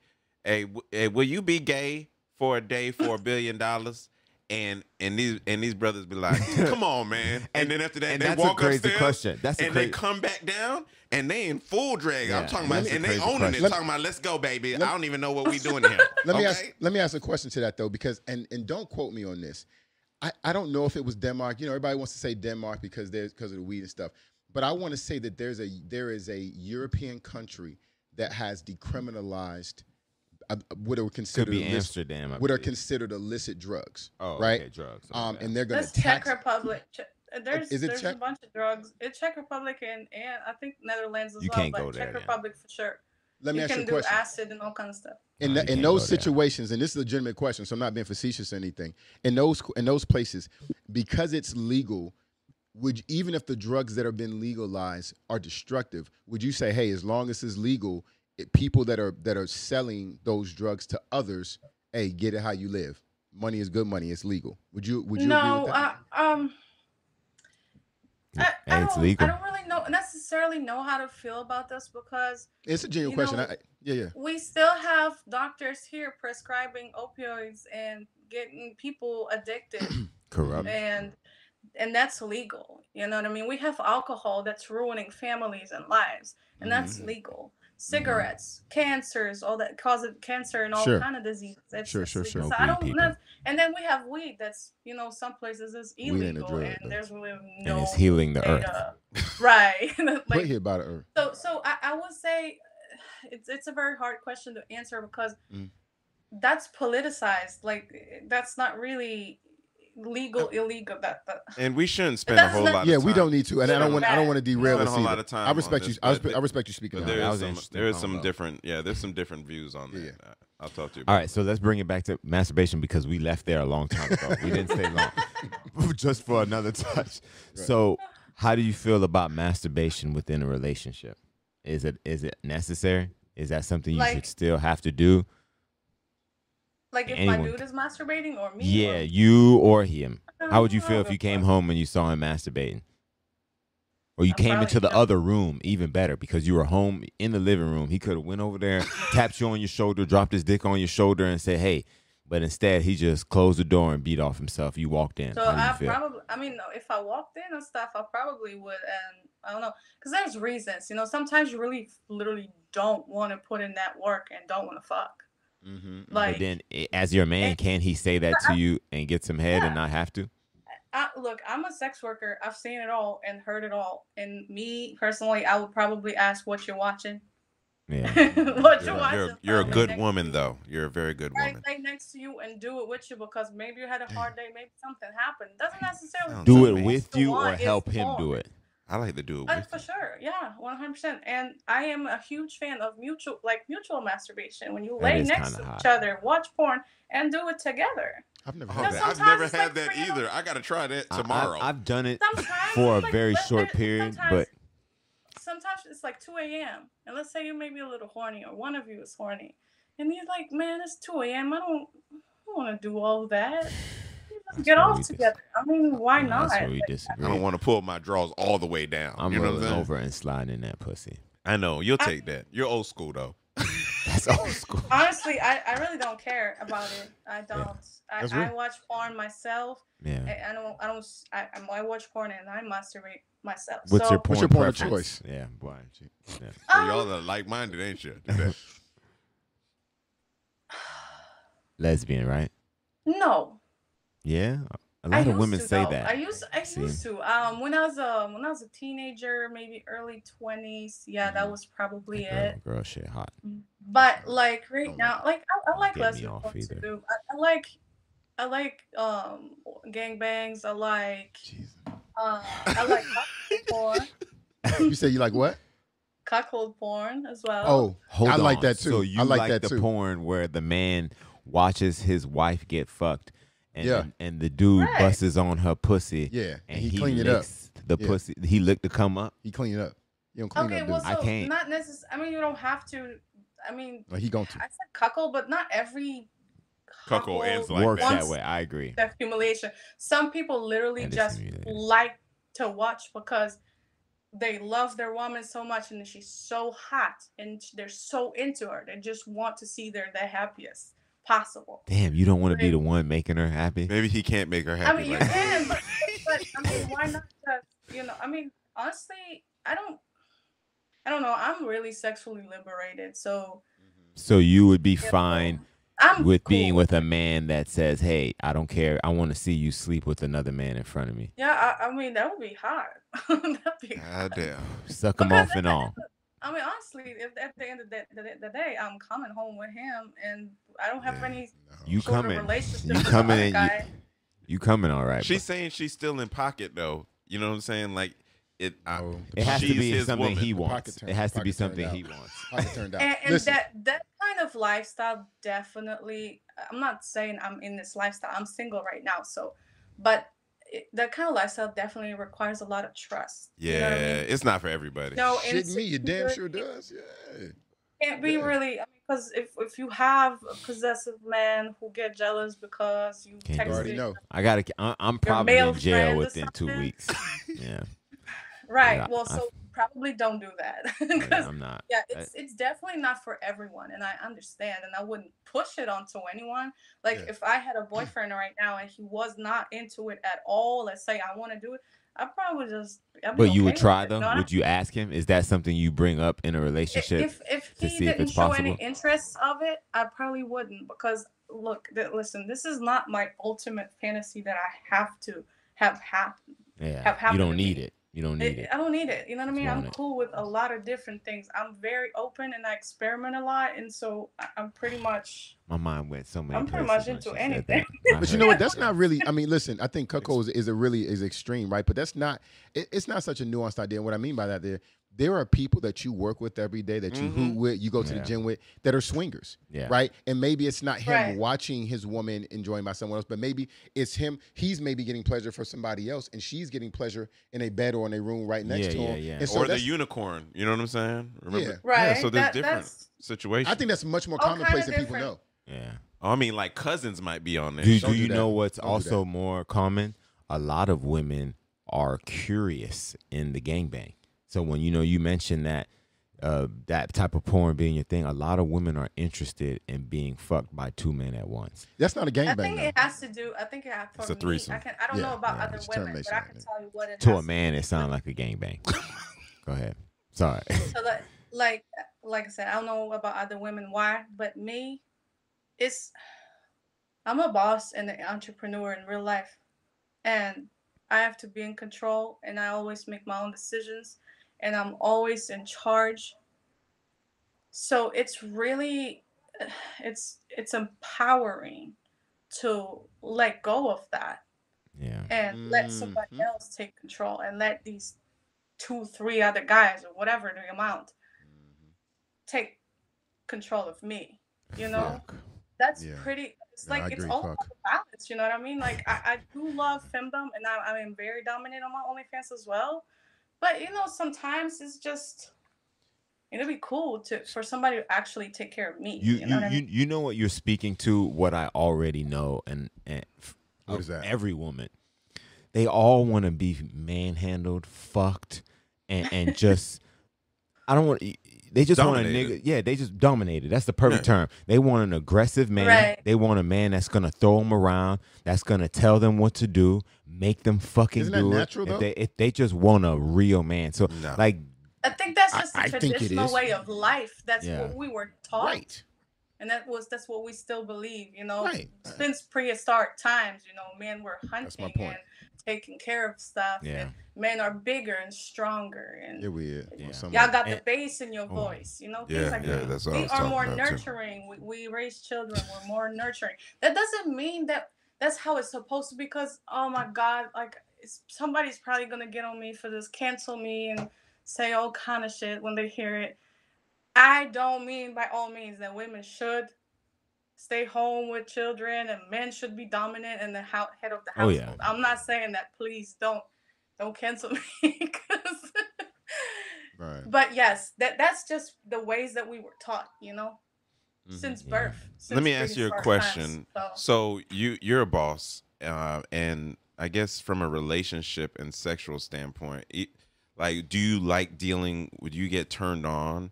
hey, w- hey, will you be gay for a day for a billion dollars?" And and these and these brothers be like, [laughs] "Come on, man!" And, then after that, and they that's a walk crazy upstairs question. That's a and they come back down and they in full drag. Yeah, I'm talking about, and they crazy owning question. it, talking about, "Let's go, baby." Let- I don't even know what we doing here. [laughs] Let me ask. Let me ask a question to that though, because and and don't quote me on this. I, I don't know if it was Denmark. You know, everybody wants to say Denmark because there's because of the weed and stuff. But I want to say that there's a there is a European country that has decriminalized uh, what are Could considered be illicit, Amsterdam. I what are considered illicit drugs. oh, right? Okay, drugs. Um, okay. and they're going That's to Czech. Republic. Che- uh, There's is it there's Czech? a bunch of drugs. It's Czech Republic and, and I think Netherlands as You well. can't but go there Czech then. Republic for sure. Let me you ask can you a do question. acid and all kind of stuff. in, No, the, in those go there. situations, and this is a legitimate question, so I'm not being facetious or anything. In those in those places, because it's legal, would even if the drugs that have been legalized are destructive, would you say, hey, as long as it's legal, it, people that are that are selling those drugs to others, hey, get it how you live. Money is good money. It's legal. Would you would you agree no, with that? I, um, I, I it's don't, legal. I don't really know necessarily know how to feel about this because it's a genuine you question. know, I, I- yeah, yeah. we still have doctors here prescribing opioids and getting people addicted [clears throat] corrupt. and and that's legal you know what i mean we have alcohol that's ruining families and lives and that's Mm-hmm. legal cigarettes cancers all that cause of cancer and all Sure. kind of diseases it's, Sure, sure, sure. so i don't know and then we have weed that's you know some places is illegal drug, and though. there's really no and it's healing the earth. data. right Put [laughs] like here about it. Earth. so, so I, I would say [sighs] it's it's a very hard question to answer because Mm. that's politicized. Like that's not really legal, Uh, ison That, that And we shouldn't spend a whole not- lot. Yeah, of we don't need to, and I don't want. I don't want to derail Spend a this whole lot of time I respect you. this, I but- respect, I respect you speaking. But on there that is was some there is combo. some different yeah there's some different views on that. Yeah. I'll talk to you. All About right, so let's bring it back to masturbation because we left there a long time ago. we didn't stay long, [laughs] just for another touch. So, how do you feel about masturbation within a relationship? Is it is it necessary? Is that something you should still have to do? Like if anyone my dude is masturbating or me. Yeah, or- you or him. How would you feel if you came [laughs] home and you saw him masturbating? Or you I'm came into the other room, even better, because you were home in the living room. He could have went over there, [laughs] tapped you on your shoulder, dropped his dick on your shoulder, and said, "Hey." But instead, he just closed the door and beat off himself. You walked in. So How do you I feel? probably, I mean, if I walked in and stuff, I probably would, and I don't know, because there's reasons, you know. Sometimes you really, literally don't want to put in that work and don't want to fuck. Mm-hmm. Like, but then, as your man, and- can he say that to you and get some head and not have to? I, look, I'm a sex worker. I've seen it all and heard it all. And me personally, I would probably ask what you're watching. Yeah. [laughs] what You're, you're watching. you're, you're a good next- woman, though. You're a very good Right, woman. right next to you and do it with you because maybe you had a hard day, maybe something happened. Doesn't necessarily do it with you or help him do it. I like to do it Uh, with for you. sure, yeah, one hundred percent. And I am a huge fan of mutual, like mutual masturbation. When you That lay next to hot. each other, watch porn, and do it together. I've never Oh, had that. I've never had like that freedom. either. I got to try that I- tomorrow. I, have done it Sometimes for a like, very let- short period, but sometimes it's like 2 a.m. and let's say you may be a little horny or one of you is horny, and you're like, man, it's 2 a.m. I don't, I don't want to do all that. You just That's get where off we dis- together. I mean, why Yeah, not? That's where we Like, disagree. I don't want to pull my drawers all the way down. I'm you know rolling saying? over and sliding in that pussy. I know. You'll I- take that. You're old school, though. [laughs] [laughs] That's old school. [laughs] Honestly, I, I really don't care about it. I don't. That's I, I watch porn myself. Yeah. I, I don't. I don't. s- I, I'm- I watch porn and I masturbate myself. What's so, your porn What's your porn of choice? Yeah, boy. Yeah. So Um, y'all are like minded, ain't you? [sighs] Lesbian, right? No. Yeah. A I lot of used women to, say though. that. I used I See? used to. Um, when I was a when I was a teenager, maybe early twenties. Yeah, that Mhm. was probably girl, it. girl shit hot. But like right my now, like I, I like Get me lesbian off porn either. too. I, I like I like um gangbangs. I like Jesus. uh, [laughs] I like cuckold porn, [laughs] You say you like what? cuckold porn as well. Oh, Hold I like on. that too. So you I like that the too. porn where the man watches his wife get fucked, and Yeah. and the dude Right. busts on her pussy, yeah, and, he, he, clean it up. the Yeah. pussy. He licked to come up. He clean it up. You don't clean okay, up, well, dude. I so can't. not necessarily. I mean, you don't have to. I mean, Like, he going to. I said cuckold, but not every Cuckold ends like Works that. that way. I agree. the humiliation. Some people literally That is just like to watch because they love their woman so much and she's so hot and they're so into her. They just want to see they're the happiest possible. Damn, you don't want to be the one making her happy. Maybe he can't make her happy. I happy. mean, you like can, but, [laughs] but I mean, why not just, you know, I mean, honestly, I don't, I don't know. I'm really sexually liberated. So mm-hmm. So you would be you fine I'm with being with a man that says, "Hey, I don't care. I want to see you sleep with another man in front of me." Yeah, I, I mean, that would be hot. [laughs] That'd be God damn. Suck him off and all. End of- I mean, honestly, if at the end of the, the, the day I'm coming home with him and I don't have Yeah. any You sort of coming? relationship You with the coming other and guy. you, you coming all right? She's saying she's still in pocket though. You know what I'm saying? Like it. I, oh, No, but it has to be something woman. he wants. turn- It has to be something he wants. [laughs] Pocket turned out. and, and Listen, that that kind of lifestyle definitely i'm not saying i'm in this lifestyle i'm single right now so but it, that kind of lifestyle definitely requires a lot of trust you know yeah, I mean? it's not for everybody. no shit me, you damn sure does. Yeah. can't be Yeah. really I mean, because if, if you have a possessive man who get jealous because you Can't do texted already know. I gotta. I- I'm probably in jail within two weeks. Yeah, [laughs] right well so probably don't do that [laughs] yeah because I'm not. yeah it's it's definitely not for everyone and i understand and i wouldn't push it onto anyone like Yeah. if i had a [clears throat] boyfriend right now and he was not into it at all let's say i want to do it i probably just I'd But you would try them. it, though. you know? Would you ask him? Is that something you bring up in a relationship? if if to he see if didn't it's show any possible? interest of it i probably wouldn't because look th- listen this is not my ultimate fantasy that i have to have happen yeah, have you don't need it. You don't need It- it. I don't need it. You know what I mean? I'm it. cool with a lot of different things. I'm very open and I experiment a lot, and so I- I'm pretty much. My mind went so many I'm pretty much into anything. [laughs] But you know what? That's not really. I mean, listen. I think cuckold is, is a really is extreme, right? But that's not. It, it's not such a nuanced idea. And what I mean by that, there, there are people that you work with every day, that you Mhm. hoot with, you go to Mm-hmm. Yeah. the gym with, that are swingers, Yeah. right? And maybe it's not him Right. watching his woman enjoying by someone else, but maybe it's him. He's maybe getting pleasure for somebody else, and she's getting pleasure in a bed or in a room right next Yeah, to him. yeah. And so or the unicorn. You know what I'm saying? Remember? Yeah. Right. so there's That- different that's- situations. I think that's much more commonplace than people know. Yeah. Oh, I mean, like cousins might be on there. Do, Don't do do you that. know what's Don't also more common? a lot of women are curious in the gangbang. So when you know you mentioned that uh, that type of porn being your thing, a lot of women are interested in being fucked by two men at once. That's not a I gangbang. I think though. it has to do. I think it has for It's a me. threesome. I can. I don't Yeah, know about yeah, other women, but I can there. tell you what it To a has man, it sounds like a gangbang. [laughs] Go ahead. Sorry. So like, like, like I said, I don't know about other women why, but me, it's. I'm a boss and an entrepreneur in real life, and I have to be in control, and I always make my own decisions, and I'm always in charge. So it's really, [sighs] it's it's empowering to let go of that Yeah. and let somebody Mhm. else take control and let these two, three other guys or whatever the amount take control of me. You know, Fuck. that's Yeah. pretty. It's Yeah, I like it's all fuck. about the balance. You know what I mean? Like I, I do love femdom, and I, I am very dominant on my OnlyFans as well. But you know, sometimes it's just it'd be cool to for somebody to actually take care of me. You You, you know what I you, mean? you know what you're speaking to. What I already know, and and f- What of is that? Every woman, they all want to be manhandled, fucked, and and just. I don't want. They just want a nigga. Yeah, they just dominated. That's the perfect Yeah. term. They want an aggressive man. Right. They want a man that's gonna throw them around. That's gonna tell them what to do. Make them fucking Isn't that do natural, it. though? If they if they just want a real man. So No. like I think that's just the I think traditional way of life. That's Yeah. what we were taught. Right. And that was that's what we still believe you know Right. since prehistoric times you know men were hunting That's my point. and taking care of stuff Yeah. and men are bigger and stronger and Yeah, we is. Yeah. Y'all got the bass in your Oh. voice you know Yeah, like yeah, that that's what we are more nurturing we, we raise children we're more nurturing that doesn't mean that that's how it's supposed to be because oh my god like it's, somebody's probably gonna get on me for this cancel me and say all kind of shit when they hear it i don't mean by all means that women should stay home with children and men should be dominant and the hou- head of the Oh, household yeah. i'm not saying that please don't don't cancel [laughs] me. Right. but yes that that's just the ways that we were taught you know since Mm-hmm. Yeah. birth Let me ask you a prehistoric times. question. So- So you you're a boss, uh, and I guess from a relationship and sexual standpoint, it, like, do you like dealing? Would you get turned on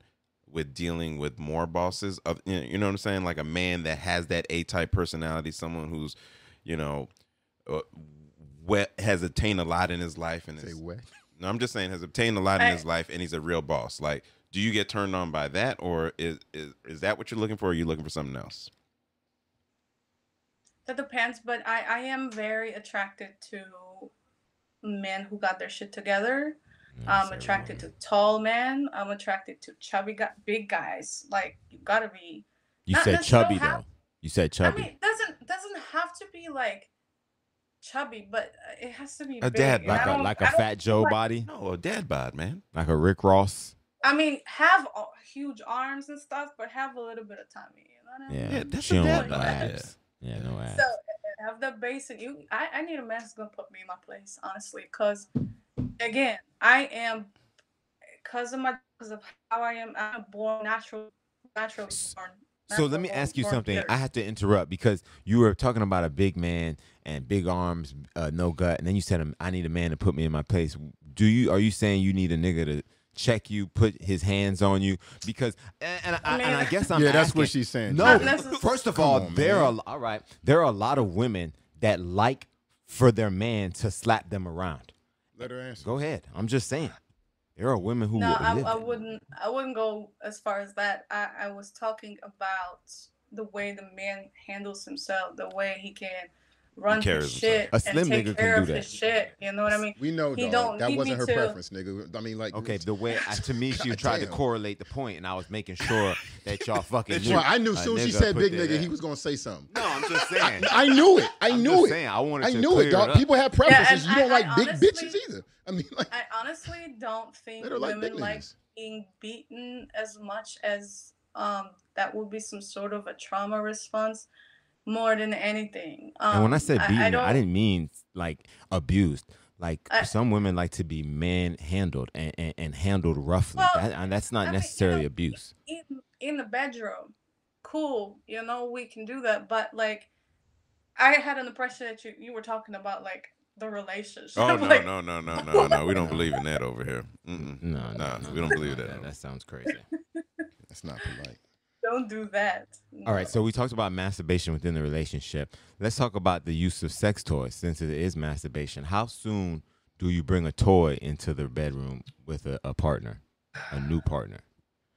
with dealing with more bosses? Of you know, you know what I'm saying? Like a man that has that A type personality, someone who's, you know, uh, wet, has attained a lot in his life, and Say is, what? no, I'm just saying has obtained a lot in his life, and he's a real boss. Like, do you get turned on by that, or is is is that what you're looking for? Or are you looking for something else? That depends, but I, I am very attracted to men who got their shit together. Yeah, I'm attracted woman. to tall men. I'm attracted to chubby, gu- big guys. Like you gotta be. You not said chubby have- though. You said chubby. I mean, doesn't doesn't have to be like chubby, but uh, it has to be A big. dad and like a like I a don't fat Joe like- body, No, a dad bod, man. like a Rick Ross. I mean, have uh, huge arms and stuff, but have a little bit of tummy. You know what I mean? Yeah, Yeah, that's she a dad want no bod. abs. Yeah, no abs. So uh, have the basic. You, I, I need a man that's gonna put me in my place, honestly, because again, I am because of my because of how I am. I'm born natural, naturally born. So let me ask you something. hitter. I have to interrupt because you were talking about a big man and big arms, uh, no gut, and then you said um, I need a man to put me in my place. Do you? Are you saying you need a nigga to check you, put his hands on you? Because and, and, I, I and I guess I'm yeah, that's what she's saying. No, first of all, on, there man. are all right. There are a lot of women that like for their man to slap them around. Let her answer. Go ahead. I'm just saying. There are women who no, will I, live I wouldn't. I wouldn't go as far as that. I, I was talking about the way the man handles himself, the way he can run carries his shit A slim and take nigga can do of that. his shit. You know what I mean? We know, He dog. don't That need wasn't me her to- preference, nigga. I mean, like, Okay, the way I, to me [laughs] she God tried to damn. correlate the point, and I was making sure that y'all [laughs] fucking knew. Well, I knew as soon as she said big nigga, he was gonna say something. No, I'm just saying. [laughs] I knew it. I I'm knew just it. saying, I wanted I to knew clear it, dog. up. People have preferences. and you don't I- like I big honestly- bitches either. I mean, like, I honestly don't think let her like women big like niggas. being beaten as much as um that would be some sort of a trauma response more than anything. Um, and when I said beaten, I, don't- didn't mean like abused. Like I- some women like to be manhandled and, and, and handled roughly. Well, that, and that's not I mean, you necessarily know, abuse. in in the bedroom, cool. You know we can do that, but like, I had an impression that you you were talking about like the relationship. Oh [laughs] no, Like, no, no, no, no, no. We don't believe in that over here. Mm-mm. No, no, Nah, no, we don't believe no, that. That sounds crazy. That's not polite. Don't do that. All right, so we talked about masturbation within the relationship. Let's talk about the use of sex toys since it is masturbation. How soon do you bring a toy into the bedroom with a, a partner, a new partner?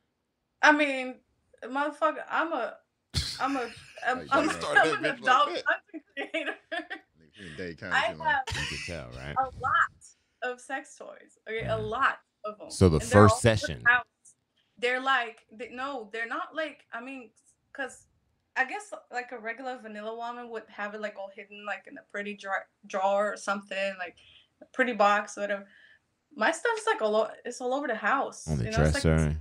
[sighs] I mean, motherfucker, I'm a, I'm a, [laughs] I'm, Like, I'm, you start I'm an bitch like adult content creator. Nigga, I have You can tell, right? a lot of sex toys. Okay, Yeah. a mm. lot of them. So the And first all over the session- house. They're like, they, no, they're not like. I mean, cause I guess like a regular vanilla woman would have it like all hidden like in a pretty drawer, drawer or something, like a pretty box or whatever. My stuff's like all over. It's all over the house. On the you know, it's like dresser.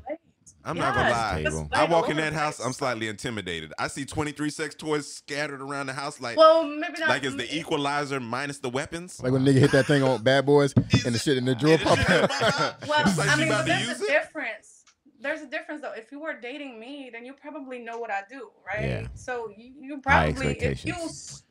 I'm not gonna lie. it's Table. I walk in that house. I'm slightly intimidated. I see 23 sex toys scattered around the house, like Well, maybe not. like it's the equalizer minus the weapons. Like when a nigga hit that thing on Bad Boys [laughs] and the shit in the drawer Yeah, the pop shit out. pop. Well, like I mean, about but there's a it. difference. There's a difference though. If you were dating me, then you probably know what I do, right? Yeah. So you, you probably, if you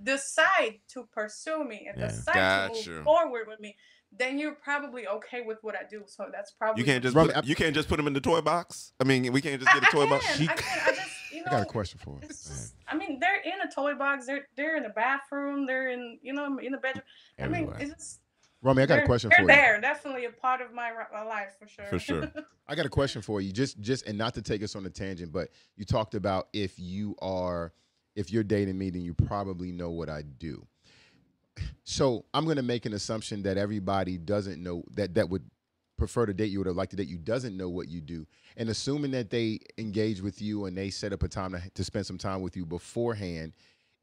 decide to pursue me and Yeah. decide to Gotcha. move forward with me, then you're probably okay with what I do. So that's probably You can't just Run- put, you can't just put them in the toy box. I mean, we can't just get a toy I box. can, I can. I just, [laughs] you know, I got a question for her. It's just, I mean, they're in a toy box. They're they're in the bathroom. They're in, you know, in the bedroom. I mean, it's just. Romy, I got a they're- question they're for you. there, definitely a part of my, my life for sure. For sure. [laughs] I got a question for you. Just just and not to take us on a tangent, but you talked about if you are if you're dating me, then you probably know what I do. So I'm gonna make an assumption that everybody doesn't know that that would prefer to date you or would like to date you doesn't know what you do. And assuming that they engage with you and they set up a time to, to spend some time with you beforehand,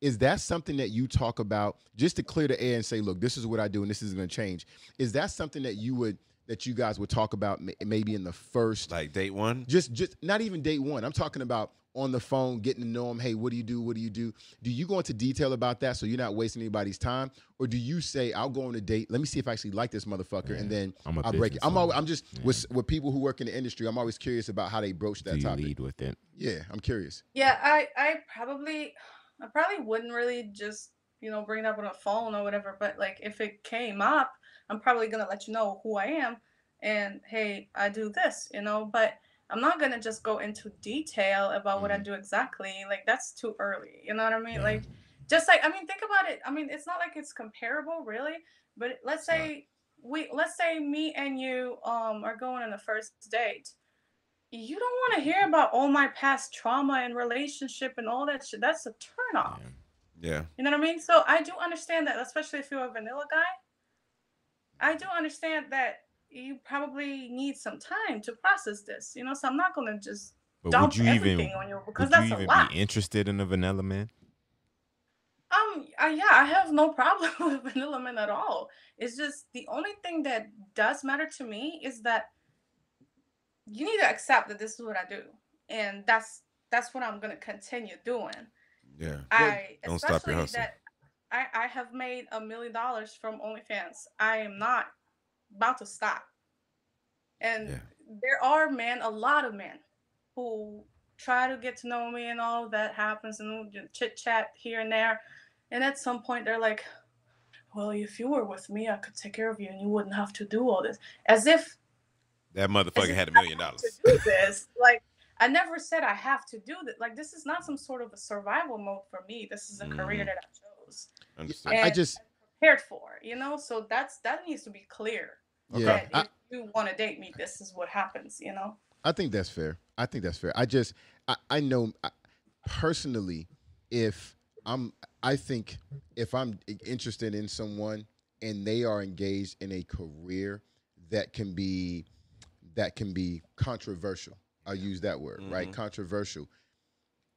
is that something that you talk about just to clear the air and say, look, this is what I do and this is going to change? Is that something that you would that you guys would talk about maybe in the first like date one. just just not even date one. I'm talking about on the phone, getting to know them. Hey, what do you do? What do you do? Do you go into detail about that so you're not wasting anybody's time, or do you say, "I'll go on a date. Let me see if I actually like this motherfucker, and then I'm a I'll break it." I'm always. I'm just with with people who work in the industry. I'm always curious about how they broach Do that you topic. lead with it? Yeah, I'm curious. Yeah, I I probably I probably wouldn't really just you know bring it up on a phone or whatever. But like if it came up, I'm probably gonna let you know who I am and hey, I do this, you know. But I'm not gonna just go into detail about what I do exactly. Like that's too early. You know what I mean? Yeah. Like just like I mean, think about it. I mean, it's not like it's comparable really. But let's say we let's say me and you um are going on the first date you don't want to hear about all my past trauma and relationship and all that shit. That's a turn off. Yeah. Yeah. You know what I mean? So I do understand that, especially if you're a vanilla guy. I do understand that you probably need some time to process this. You know, so I'm not gonna just But dump would you even everything on you because that's you a lot. be interested in a vanilla man? Um, uh, yeah, I have no [laughs] problem with vanilla men at all. It's just the only thing that does matter to me is that you need to accept that this is what I do, and that's that's what I'm gonna continue doing. Yeah. I don't stop your especially hustle. that I I have made a million dollars from OnlyFans. I am not about to stop. And Yeah. there are men, a lot of men, who try to get to know me and all that happens and chit chat here and there. And at some point they're like, Well, if you were with me, I could take care of you and you wouldn't have to do all this. As if That motherfucker had a million dollars. to do this. Like I never said I have to do that. Like this is not some sort of a survival mode for me. This is a career Mhm. that I chose, Understood. I, I And- just prepared for. You know, so that's that needs to be clear. yeah. That I, if you want to date me, this is what happens. You know. I think that's fair. I think that's fair. I just I, I know I, personally if I'm I think if I'm interested in someone and they are engaged in a career that can be that can be controversial. I'll use that word, right? Mhm. Controversial.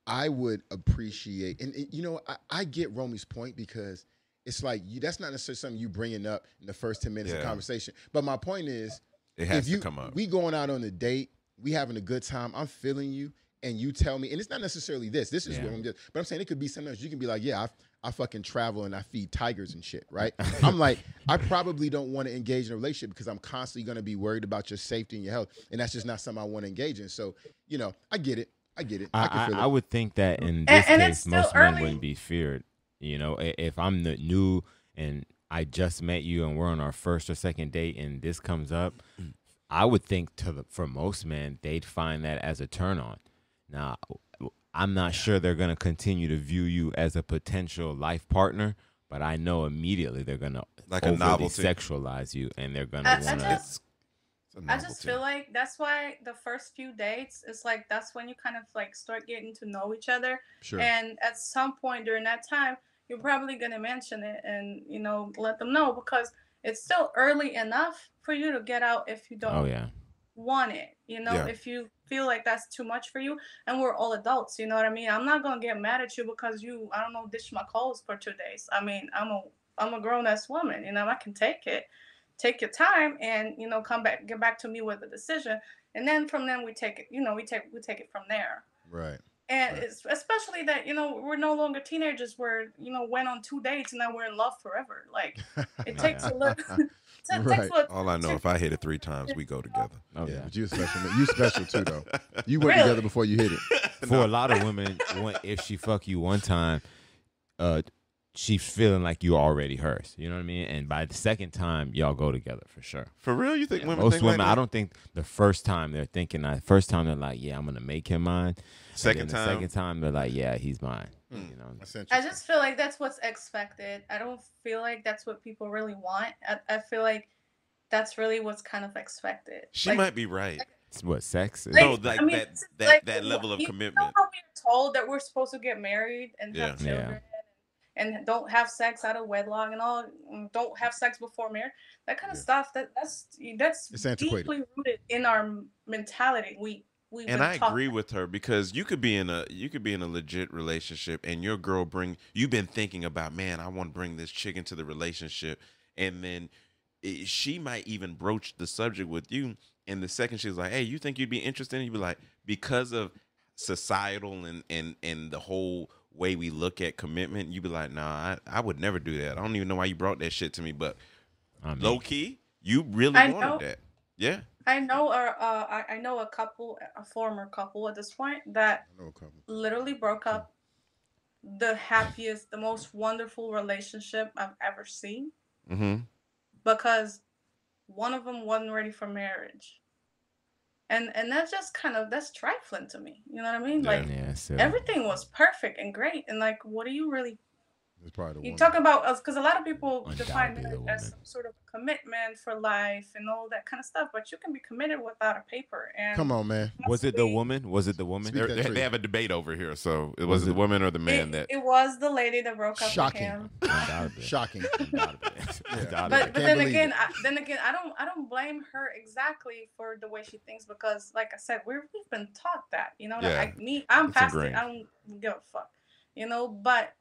I would appreciate and, and you know I, I get Romy's point because it's like you that's not necessarily something you bringing up in the first 10 minutes of conversation. But my point is It has if you to come up. we going out on a date, we having a good time. I'm feeling you, and you tell me, and it's not necessarily this. This is Yeah. what I'm just. But I'm saying it could be something else. You can be like, yeah, I, I fucking travel and I feed tigers and shit, right? I'm like, I probably don't want to engage in a relationship because I'm constantly going to be worried about your safety and your health, and that's just not something I want to engage in. So, you know, I get it. I get it. I, I, can I, feel I it. would think that in this and it's case, most still men wouldn't be feared. You know, if I'm the new and I just met you and we're on our first or second date and this comes up, I would think to the, for most men they'd find that as a turn on. Now, I'm not sure they're going to continue to view you as a potential life partner, but I know immediately they're going to Like a overly novelty. sexualize you and they're going to I- I want to just- It's just feel like that's why the first few dates is like that's when you kind of like start getting to know each other. Sure. And at some point during that time, you're probably gonna mention it and you know let them know because it's still early enough for you to get out if you don't Oh yeah. Want it. You know, Yeah. if you feel like that's too much for you, and we're all adults. You know what I mean? I'm not gonna get mad at you because you I don't know dish my clothes for two days. I mean, I'm a I'm a grown ass woman. You know, I can take it. Take your time and you know come back get back to me with a decision, and then from then we take it. You know, we take we take it from there. right. And Right. it's especially that you know we're no longer teenagers. We're you know went on two dates and now we're in love forever. Like it [laughs] takes a little. [laughs] it takes Right. what- All I know, if I hit it three times, we go together. Oh yeah, yeah. but you special. You special too, though. You work Really? together before you hit it. [laughs] For a lot of women, when, if she fuck you one time, uh, she's feeling like you already hers. You know what I mean? And by the second time, y'all go together for sure. For real, you think women Most think women, like I don't think the first time they're thinking that. First time they're like, "Yeah, I'm gonna make him mine." Second then the time, second time they're like, "Yeah, he's mine." Hmm. You know, I just feel like that's what's expected. I don't feel like that's what people really want. I, I feel like that's really what's kind of expected. she Like- might be right. it's what sex is. No, like that- it's that- that level of you commitment. know how we're told that we're supposed to get married and have Yeah. Children and don't have sex out of wedlock and all mm, don't have sex before marriage. That kind of Yeah. stuff that that's that's It's antiquated. deeply rooted in our mentality. We we and I agree with her because you could be in a you could be in a legit relationship and your girl bring you've been thinking about man I want to bring this chick into the relationship and then i- she might even broach the subject with you and the second she's like hey you think you'd be interested you'd be like because of societal and and and the whole way we look at commitment you'd be like nah I, I would never do that I don't even know why you brought that shit to me but I mean, low key you really I wanted know. that yeah I know a uh, I, I know a couple, a former couple at this point that I know a couple. literally broke up. The happiest, the most wonderful relationship I've ever seen mm-hmm because one of them wasn't ready for marriage, and and that's just kind of that's trifling to me. You know what I mean? Yeah. Like yeah, so uh, everything was perfect and great, and like what are you really It's probably the you one. talk about us because a lot of people define Undoubtedly a marriage as some sort of commitment for life and all that kind of stuff, but you can be committed without a paper. And Come on, man. was it the woman? Was it the woman? They're- they, have a debate over here so it Was was, the it- woman or the man it, that it was the lady that broke up Shocking. with him. [laughs] Undoubtedly. Shocking. [laughs] Yeah. But but then again. I, then again, I don't I don't blame her exactly for the way she thinks because, like I said, we're we've been taught that. You know, that Yeah. I me I'm It's past ingrained. it. I don't give a fuck. You know, but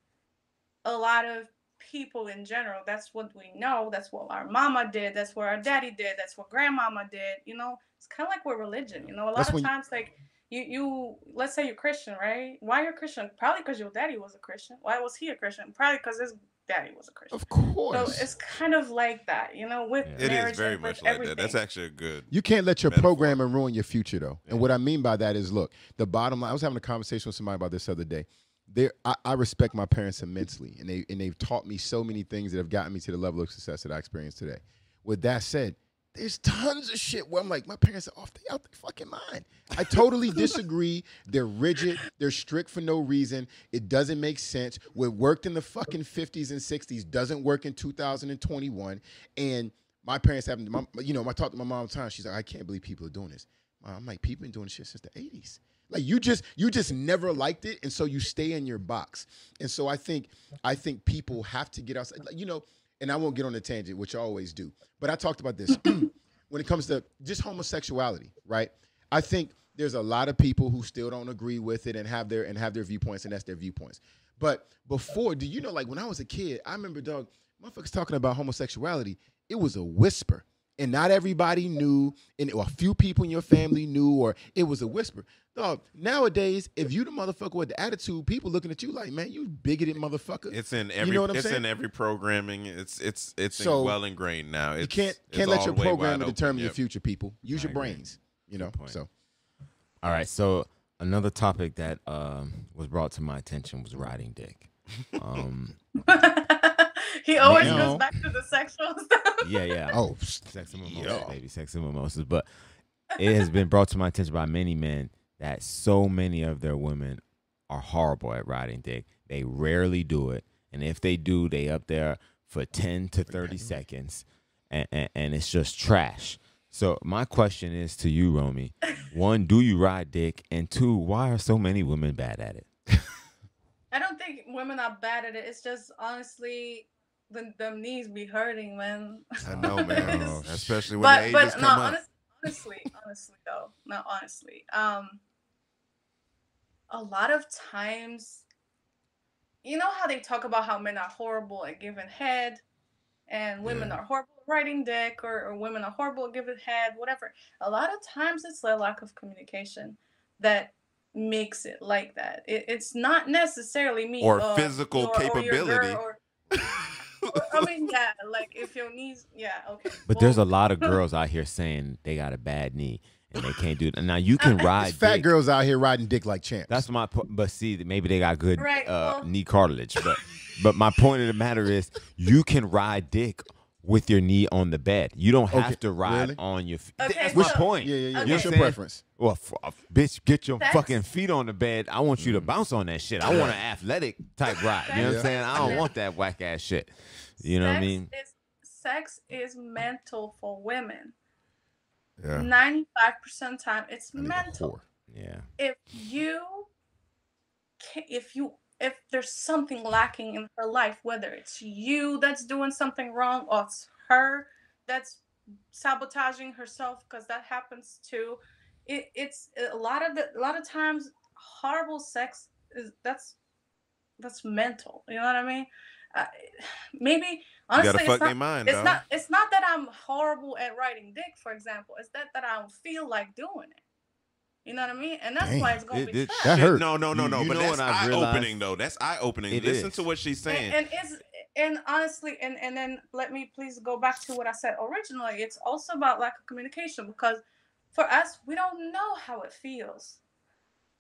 a lot of people in general, that's what we know. That's what our mama did. That's what our daddy did. That's what grandmama did. You know, it's kind of like with religion. You know, a lot That's of when you- times like. You, you let's say you're Christian, right? Why you're Christian? Probably because your daddy was a Christian. Why was he a Christian? Probably because his daddy was a Christian. Of course. So it's kind of like that, you know, with Yeah. It marriage is very much like everything. that. That's actually a good. You can't let your Metaphor. programming ruin your future, though. Yeah. And what I mean by that is, look, the bottom line. I was having a conversation with somebody about this other day. There, I, I respect my parents immensely, and they and they've taught me so many things that have gotten me to the level of success that I experience today. With that said, there's tons of shit where I'm like, my parents are off the out their fucking mind. I totally [laughs] disagree. They're rigid. They're strict for no reason. It doesn't make sense. What worked in the fucking 50s and 60s doesn't work in 2021. And my parents haven't, my, you know, I talked to my mom all the time. She's like, I can't believe people are doing this. I'm like, people been doing this shit since the 80s. Like you just you just never liked it, and so you stay in your box. And so I think I think people have to get outside. Like, you know, and I won't get on a tangent, which I always do. But I talked about this [clears throat] when it comes to just homosexuality, right? I think there's a lot of people who still don't agree with it and have their and have their viewpoints, and that's their viewpoints. But before, do you know, like when I was a kid, I remember, dog, motherfuckers talking about homosexuality. It was a whisper, and not everybody knew, and or a few people in your family knew, or it was a whisper. Dog, nowadays, if you the motherfucker with the attitude, people looking at you like, man, you bigoted motherfucker. It's in every. You know what I'm it's saying? in every programming. It's it's it's So, well ingrained now. It's, you can't it's can't let your programming wide open. determine your future, people. Use I your agree. brains. You know, so All right. So another topic that um, was brought to my attention was riding dick. Um, [laughs] he always Now- goes back to the sexual [laughs] stuff. Yeah, yeah. Oh, psst. sex and mimosas, Yo. baby, sex and mimosas. But it has been brought to my attention by many men that so many of their women are horrible at riding dick. They rarely do it, and if they do, they up there for ten to thirty seconds, and, and and it's just trash. So my question is to you, Romy: [laughs] One, do you ride dick? And two, why are so many women bad at it? I don't think women are bad at it. It's just honestly, the them knees be hurting, man. I know, man. [laughs] Oh, [laughs] Especially when but the but ages no, come up. honest, honestly, honestly though, no, honestly, um, a lot of times, you know how they talk about how men are horrible at giving head, and women are horrible at writing dick, or, or women are horrible at giving head, whatever. A lot of times, it's the lack of communication that makes it like that. It, it's not necessarily me Or uh, physical or- or capability. or- [laughs] [laughs] I mean, yeah, like if your knees, yeah, okay. But there's a lot of [laughs] girls out here saying they got a bad knee and they can't do it. Now you can [laughs] ride There's fat dick. girls out here riding dick like champs. That's my po- but see maybe they got good Right, uh, well- knee cartilage but but my point of the matter is you can ride dick with your knee on the bed you don't have Okay, to ride really? on your feet Okay, that's my so- point yeah, yeah, yeah. Okay. What's your saying? preference? well f- uh, bitch get your That's- fucking feet on the bed I want you to bounce on that shit I want an athletic type ride you know what I'm saying I don't want that whack ass shit you know what I mean Is, sex is mental for women. Yeah. Ninety-five percent of time, it's I need a mental. yeah If you, ca if you, if there's something lacking in her life, whether it's you that's doing something wrong or it's her that's sabotaging herself, because that happens too. It, it's a lot of the, a lot of times horrible sex is that's that's mental. You know what I mean? Uh, [sighs] maybe honestly, it's not- mind, it's not it's not that I'm horrible at writing dick, for example. It's that that I don't feel like doing it. You know what I mean? And that's why it's gonna It- be it- trash. That Shit, hurt. No, no, no, no. you but that's eye realized? opening though. That's eye opening. It Listen is. to what she's saying. and, and is and honestly and and then let me please go back to what i said originally it's also about lack of communication because for us we don't know how it feels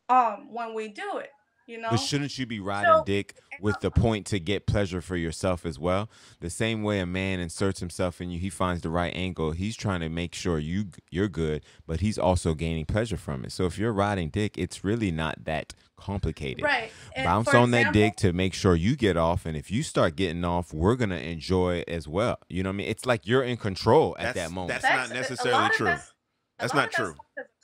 um when we do it you know But shouldn't you be riding So- dick with the point to get pleasure for yourself as well? The same way a man inserts himself in you, he finds the right angle. He's trying to make sure you you're good, but he's also gaining pleasure from it. So if you're riding dick, it's really not that complicated. right And Bounce for on that dick to make sure you get off, and if you start getting off, we're gonna enjoy it as well. You know what I mean? It's like you're in control at that moment. that's- Sex- not necessarily true. that's- That's not true.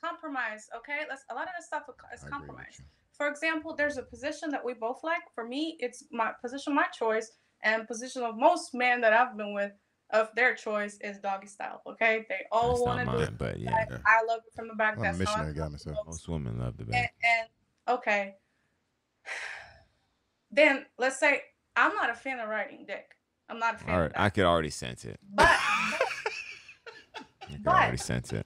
compromise okay let's a lot of that stuff is I agree with compromise you. For example there's a position that we both like for me it's my position my choice and position of most men that i've been with of their choice is doggy style okay they all want to do it but yeah, I, I love it from the back I'm a that's how I missionary guy myself. most. women love the back. and okay [sighs] then let's say i'm not a fan of riding dick i'm not a fan All of that I could already sense it. but [laughs] I could But- already sense it.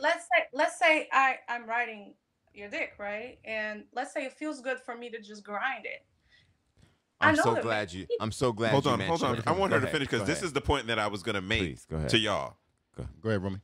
let's say let's say I I'm riding your dick, right? And let's say it feels good for me to just grind it. I I'm so glad you. I'm so glad. hold you on, hold on. mentioned I want Go her to finish because this is the point that I was gonna make Please go ahead. to y'all. Go ahead, Romy.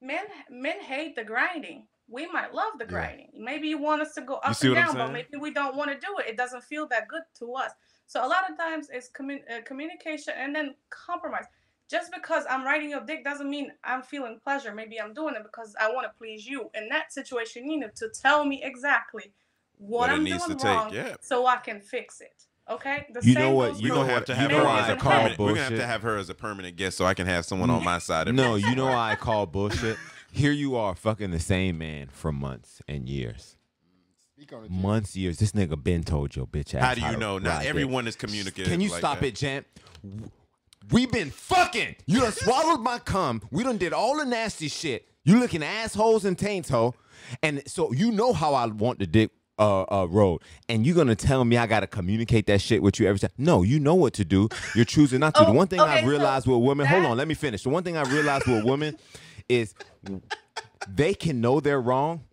Men men hate the grinding. We might love the Yeah. grinding. Maybe you want us to go up and down, but maybe we don't want to do it. It doesn't feel that good to us. So a lot of times it's commun- uh, communication and then compromise. Just because I'm riding your dick doesn't mean I'm feeling pleasure. Maybe I'm doing it because I want to please you. In that situation, you need to tell me exactly what, What I'm doing to take, wrong yeah. so I can fix it. Okay? The You know same what? You We're gonna have to have her why as I a call permanent. We're gonna have to have her as a permanent guest so I can have someone on my [laughs] side. of No, it. you know why I call bullshit? [laughs] Here you are fucking the same man for months and years. Speak on it. Months, years. This nigga been told your bitch ass. How do you to know? ride Not everyone is communicating. Can you like stop that. it, champ? We been fucking. You done swallowed my cum. We done did all the nasty shit. You looking assholes and taints, ho. And so you know how I want the dick uh, uh, road. And you gonna tell me I gotta communicate that shit with you every time? No, you know what to do. You're choosing not to. the Oh, one thing okay, I've so realized with women, hold on, let me finish. The one thing I realized with women is they can know they're wrong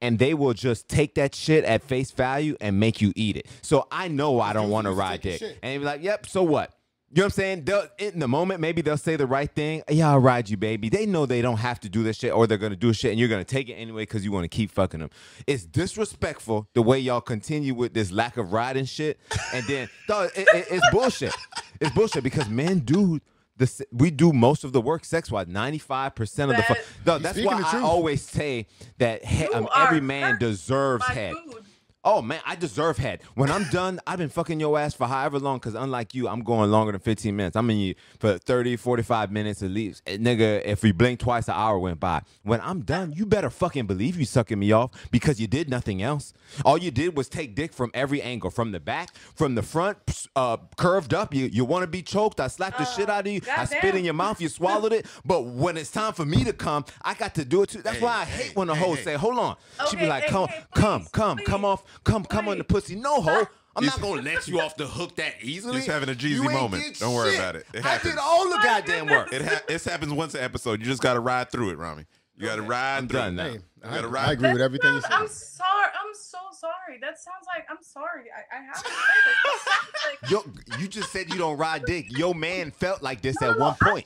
and they will just take that shit at face value and make you eat it. So I know I don't want to ride dick. shit. And they be like, yep, so what? You know what I'm saying? They'll, in the moment, maybe they'll say the right thing. Yeah, I'll ride you, baby. They know they don't have to do this shit, or they're gonna do shit, and you're gonna take it anyway because you want to keep fucking them. It's disrespectful the way y'all continue with this lack of riding shit, and then [laughs] dog, it, it- it's bullshit. It's bullshit because men do. The, we do most of the work sex wise. Ninety five percent of the. fuck. Dog, that's why I always say that he, um, every man hurt deserves by head. food. Oh man, I deserve head. When I'm done, I've been fucking your ass for however long, because unlike you, I'm going longer than 15 minutes. I'm in you for 30, 45 minutes at least. Eh, nigga, if we blink twice, an hour went by. When I'm done, you better fucking believe you sucking me off because you did nothing else. All you did was take dick from every angle, from the back, from the front, uh, curved up. You you want to be choked? I slapped the Uh, shit out of you. I spit goddamn. in your mouth. You swallowed it. But when it's time for me to come, I got to do it too. That's Hey, why I hey, hate when the hey, hoes hey. say, "Hold on." She be like, hey, "Come, hey, come, please, come, come off, come, come on the pussy." No, ho. [laughs] I'm He's- not gonna let you off the hook that easily. He's having a Jeezy moment. Don't worry shit. about it. It I happens. did all the My goddamn work. It ha- it happens once an episode. You just got to ride through it, Romy. You got to ride I'm through done it. now. Hey, You I, gotta I ride. agree with That everything you sounds- said. I'm sorry. I'm so sorry. That sounds like I'm sorry. I, I have to say this. Sounds like Yo, you just said you don't ride dick. Your man felt like this No, at no, one I point.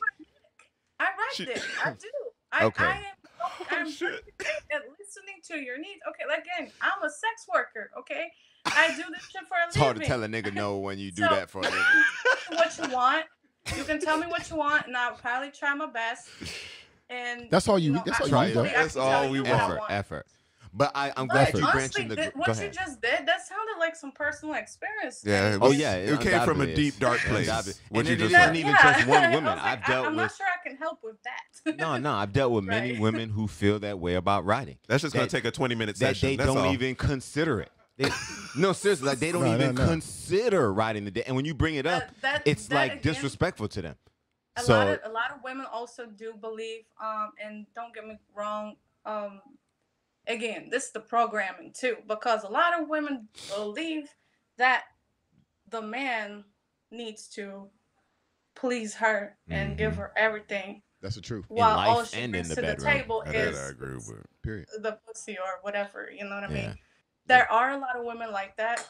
I ride dick. I do. I, Okay. I am. [laughs] I'm shit. at listening to your needs. Okay, like, again, I'm a sex worker. Okay, I do this shit for a living. It's hard to tell a nigga no when you do So- that for a living. [laughs] what you want. You can tell me what you want, and I'll probably try my best. And That's all you- know, that's all you need, hopefully though. I That's all we you what I Effort, want. effort. But I, I'm But glad you honestly, mentioned the. that- what you just did, that sounded like some personal experience. Yeah, And it Oh yeah, it came from a deep, dark [laughs] place. Undoubtedly. What and you it just isn't even Yeah. just one [laughs] I woman. was like, I've I- dealt I'm with. not sure I can help with that. [laughs] No, no, I've dealt with many Right. women who feel that way about riding. That's just gonna take a 20 minute that session. they That's don't all. even consider it. They, no, seriously, like they don't No, no, even no. consider riding the day. And when you bring it up, That- that- it's that like again- disrespectful to them. a so lot of a lot of women also do believe um and don't get me wrong um again this is the programming too because a lot of women believe that the man needs to please her and give Mhm. her everything That's the truth. while all life she and in brings the to the bedroom. table That is I agree with. Period. the pussy or whatever you know what i mean Yeah. there are a lot of women like that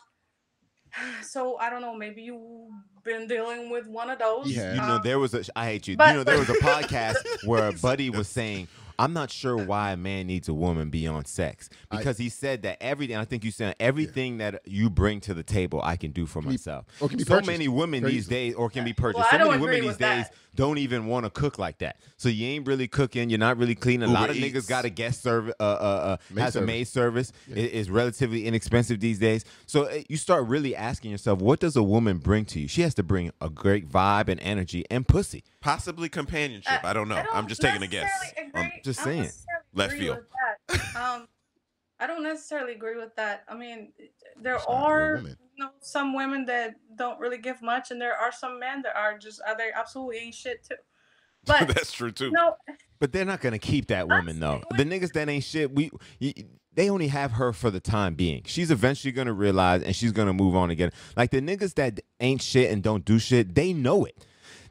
[sighs] so i don't know maybe you've been dealing with one of those Yeah. You know, there was a. I hate you. but- you know, there was a [laughs] podcast where a buddy was [laughs] saying, "I'm not sure why a man needs a woman beyond sex I- because he said that everything. I think you said everything that you bring to the table, I can do for be- myself. or can be so purchased many women very these days, or can be purchased. I so many women these days that. don't even want to cook like that. So you ain't really cooking. You're not really cleaning. A lot of Uber niggas got a guest service. Uh, uh, uh, Maid has a maid service. Yeah. It is relatively inexpensive these days. So uh, you start really asking yourself, what does a woman bring to you? She has to bring a great vibe and energy and pussy. Possibly companionship. Uh, I don't know. I don't I'm just taking a guess. necessarily agree- just I don't saying. necessarily Left agree field. [laughs] Um, I don't necessarily agree with that. I mean, there It's are woman. you know some women that don't really give much, and there are some men that are just uh, they absolutely ain't shit too. But That's true too. no, But they're not gonna keep that woman though. The niggas that ain't shit, we y- they only have her for the time being. She's eventually gonna realize and she's gonna move on again. Like the niggas that ain't shit and don't do shit, they know it.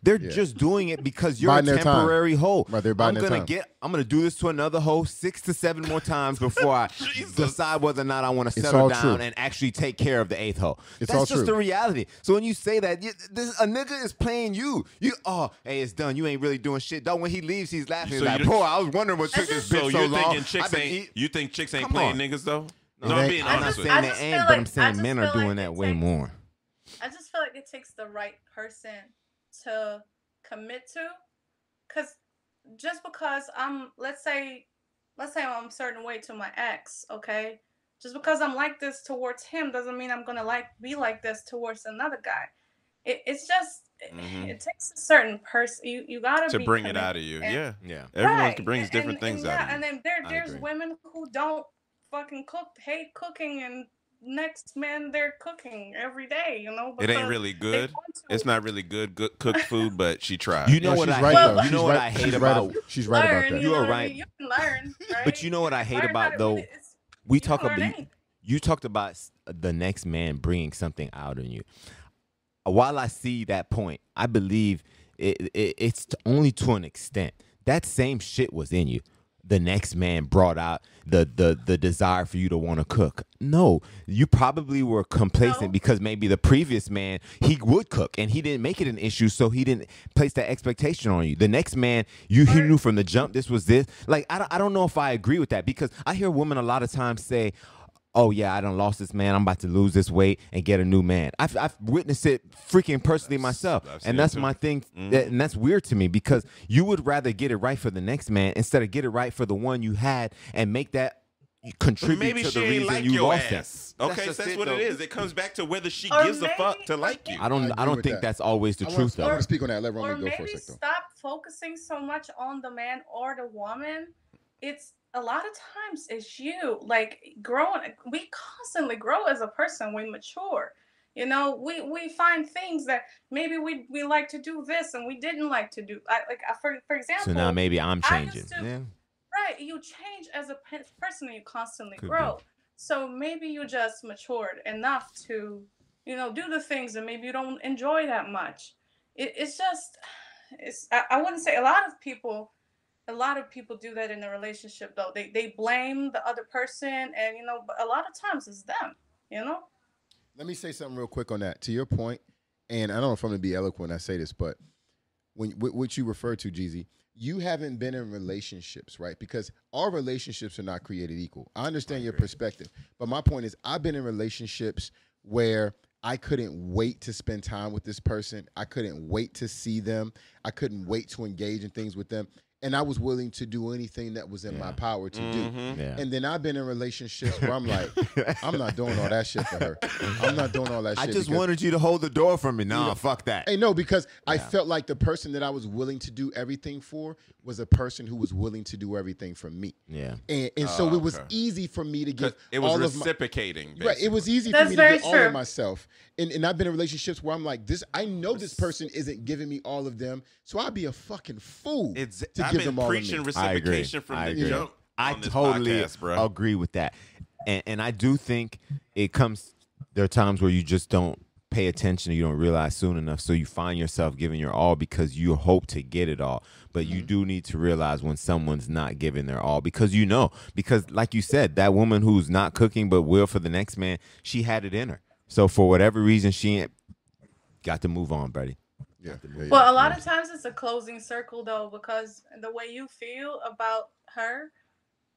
They're Yeah. just doing it because you're Biding a temporary hoe. Right, they're biding I'm gonna time. get. I'm gonna do this to another hoe six to seven more times before I [laughs] decide whether or not I want to settle down true. and actually take care of the eighth hoe. It's That's just true. the reality. So when you say that, you, this, a nigga is playing you. You oh, hey, it's done. You ain't really doing shit. Though when he leaves, he's laughing. So He's like, you- boy, I was wondering what took this So bitch So so, you're long. thinking chicks ain't eat- you think chicks ain't playing on. niggas though? It No, I'm ain't- being I I'm not honest with saying you. I they just ain't, feel but I'm like- saying men are doing it that way more. I just feel like it takes the right person to commit to, because just because I'm, let's say, let's say I'm a certain way to my ex, okay. Just because I'm like this towards him doesn't mean I'm gonna like be like this towards another guy. It, it's just it- Mhm. it takes a certain person. You you gotta To be bring it out of you. and- Yeah. Yeah. Everyone Right, brings different and- things and out yeah, of you. And then there, I there's agree. women who don't fucking cook, hate cooking, and next man they're cooking every day. You know, It ain't really good. It's not really good, good cooked food, but she tried. You know No, what she's I right hate? though. You She's know what right- I hate she's right about? ab- She's right about that. You know are what I right. mean? You can learn, right? But you know what I hate Learn about though? it's- We you talk about anything. you talked about the next man bringing something out in you. While I see that point, I believe it, it, it's only to an extent. That same shit was in you. The next man brought out the the the desire for you to want to cook. No, you probably were complacent No. because maybe the previous man he would cook and he didn't make it an issue, so he didn't place that expectation on you. The next man, you he knew from the jump this was this. Like I don't, I don't know if I agree with that because I hear women a lot of times say. Oh yeah, I done lost this man. I'm about to lose this weight and get a new man. I've, I've witnessed it freaking personally myself, I've and that's my thing. Mm-hmm. That, and that's weird to me because you would rather get it right for the next man instead of get it right for the one you had and make that contribute Maybe to she the reason like you your lost ass. him. Okay, just that's, it, what though. it is. It comes back to whether she Or gives a fuck to like you. I don't. I I, don't think that. that's always the I truth, want, I though. want to speak on that. Let or go maybe for a second. stop focusing so much on the man or the woman it's a lot of times it's you like growing we constantly grow as a person we mature you know we we find things that maybe we we like to do this and we didn't like to do I, like I- for for example So now maybe I'm changing. used to- Yeah. right you change as a pe- person and you constantly Could be. grow so maybe you just matured enough to you know do the things that maybe you don't enjoy that much it, it's just it's I, I wouldn't say a lot of people a lot of people do that in a relationship though they they blame the other person and you know but a lot of times it's them you know Let me say something real quick on that. To your point, and I don't know if I'm going to be eloquent when I say this, but when what you refer to, Jeezy, you haven't been in relationships, right? Because all relationships are not created equal. I understand your perspective, but my point is, I've been in relationships where I couldn't wait to spend time with this person. I couldn't wait to see them. I couldn't wait to engage in things with them. And I was willing to do anything that was in my power to do. Mhm. Yeah. And then I've been in relationships where I'm like, [laughs] I'm not doing all that shit for her. I'm not doing all that I shit. I just wanted you to hold the door for me. Nah, Yeah. fuck that. Hey, no, because I felt like the person that I was willing to do everything for was a person who was willing to do everything for me. Yeah. And and so Oh, it was okay. easy for me to give It was all of my reciprocating. Right, it was basically. easy for me to very get all of myself, and and I've been in relationships where I'm like, this. I know this person isn't giving me all of them, so I'd be a fucking fool It's, to I've give been them all of me. preaching I agree. reciprocation from I the agree. jump. I on this totally podcast, bro. agree with that. And and I do think it comes there are times where you just don't pay attention or you don't realize soon enough so you find yourself giving your all because you hope to get it all but Mm-hmm. you do need to realize when someone's not giving their all because you know because like you said that woman who's not cooking but will for the next man she had it in her so for whatever reason she ain't got to move on buddy Yeah, yeah, yeah. Well, a lot of times it's a closing circle though, because the way you feel about her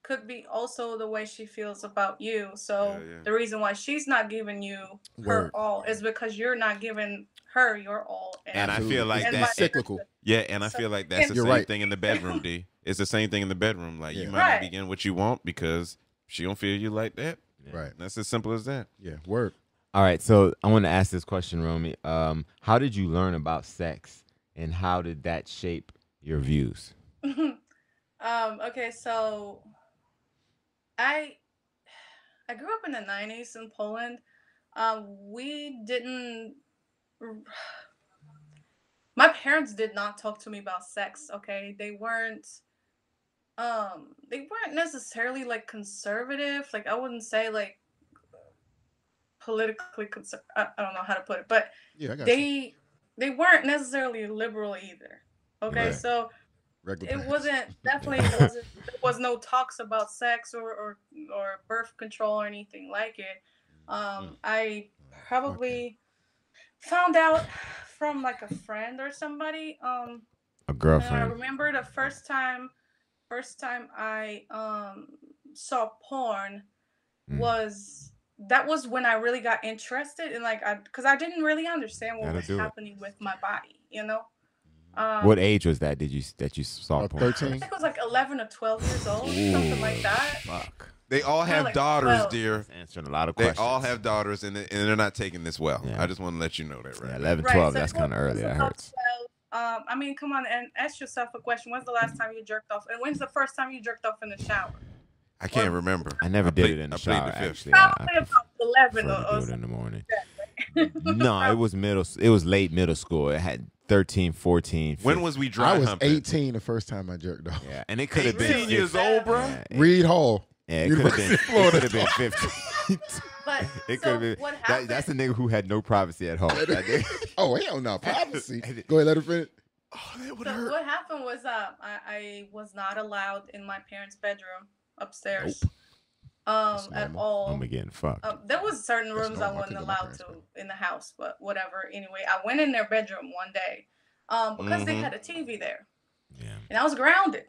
could be also the way she feels about you. So Yeah, yeah. the reason why she's not giving you her all is because you're not giving her your all. And I feel like and that- vice it's cyclical. Yeah, and I So- feel like that's the same right. thing in the bedroom, D. [laughs] It's the same thing in the bedroom. Like you Yeah. might not be getting what you want because she don't feel you like that. Right. That's as simple as that. Yeah. Word. All right, so I want to ask this question, Romy. Um, how did you learn about sex, and how did that shape your views? [laughs] um, okay, so I I grew up in the '90s in Poland. Um, we didn't. [sighs] My parents did not talk to me about sex. Okay, they weren't. Um, they weren't necessarily like conservative. Like I wouldn't say like politically conser- I, I don't know how to put it, but Yeah, got you. they they weren't necessarily liberal either. Okay, Right. so Regular. it parents. wasn't [laughs] definitely wasn't there was no talks about sex or or, or birth control or anything like it um i probably found out from like a friend or somebody um A girlfriend. i remember the first time first time i um saw porn Mm. was that was when i really got interested in like i because i didn't really understand what Gotta was do it. happening with my body you know um, What age was that? Did you that you saw Uh, porn? I 13. think it was like 11 or 12 years old, something like that. Fuck. They all have like daughters, 12. dear. That's answering a lot of questions. They all have daughters, and, they, and they're not taking this well. Yeah. I just want to let you know that, right? yeah, now. 11, Right, 12. so that's kind of early. That hurts. 12. Um, I mean, come on and ask yourself a question. When's the last time you jerked off? And when's the first time you jerked off in the shower? I can't remember. I never I did plead- it in the I plead shower. the fifth. Actually, I, I Probably about 11 prefer or, to or do it in the morning. [laughs] no, it was middle. It was late middle school. It had 13, 14. When was we dry I was humping? 18 the first time I jerked off. Yeah, and it could have been 18 years old, bro. Yeah, it- Reed Hall. Yeah, it could have been. University It Florida. could have been [laughs] fifteen. But [laughs] it so could have been. what That, that's a nigga who had no privacy at home. That nigga- Oh hell no, privacy. Go ahead, let her finish. Oh, that would So hurt. what happened was, uh, I, I was not allowed in my parents' bedroom upstairs, um, That's at normal. all. I'm getting fucked. Um, there was certain That's rooms I normal. I wasn't could go to my allowed to in the house, but whatever. Anyway, I went in their bedroom one day, um, because they Mhm. had a TV there, yeah. and I was grounded.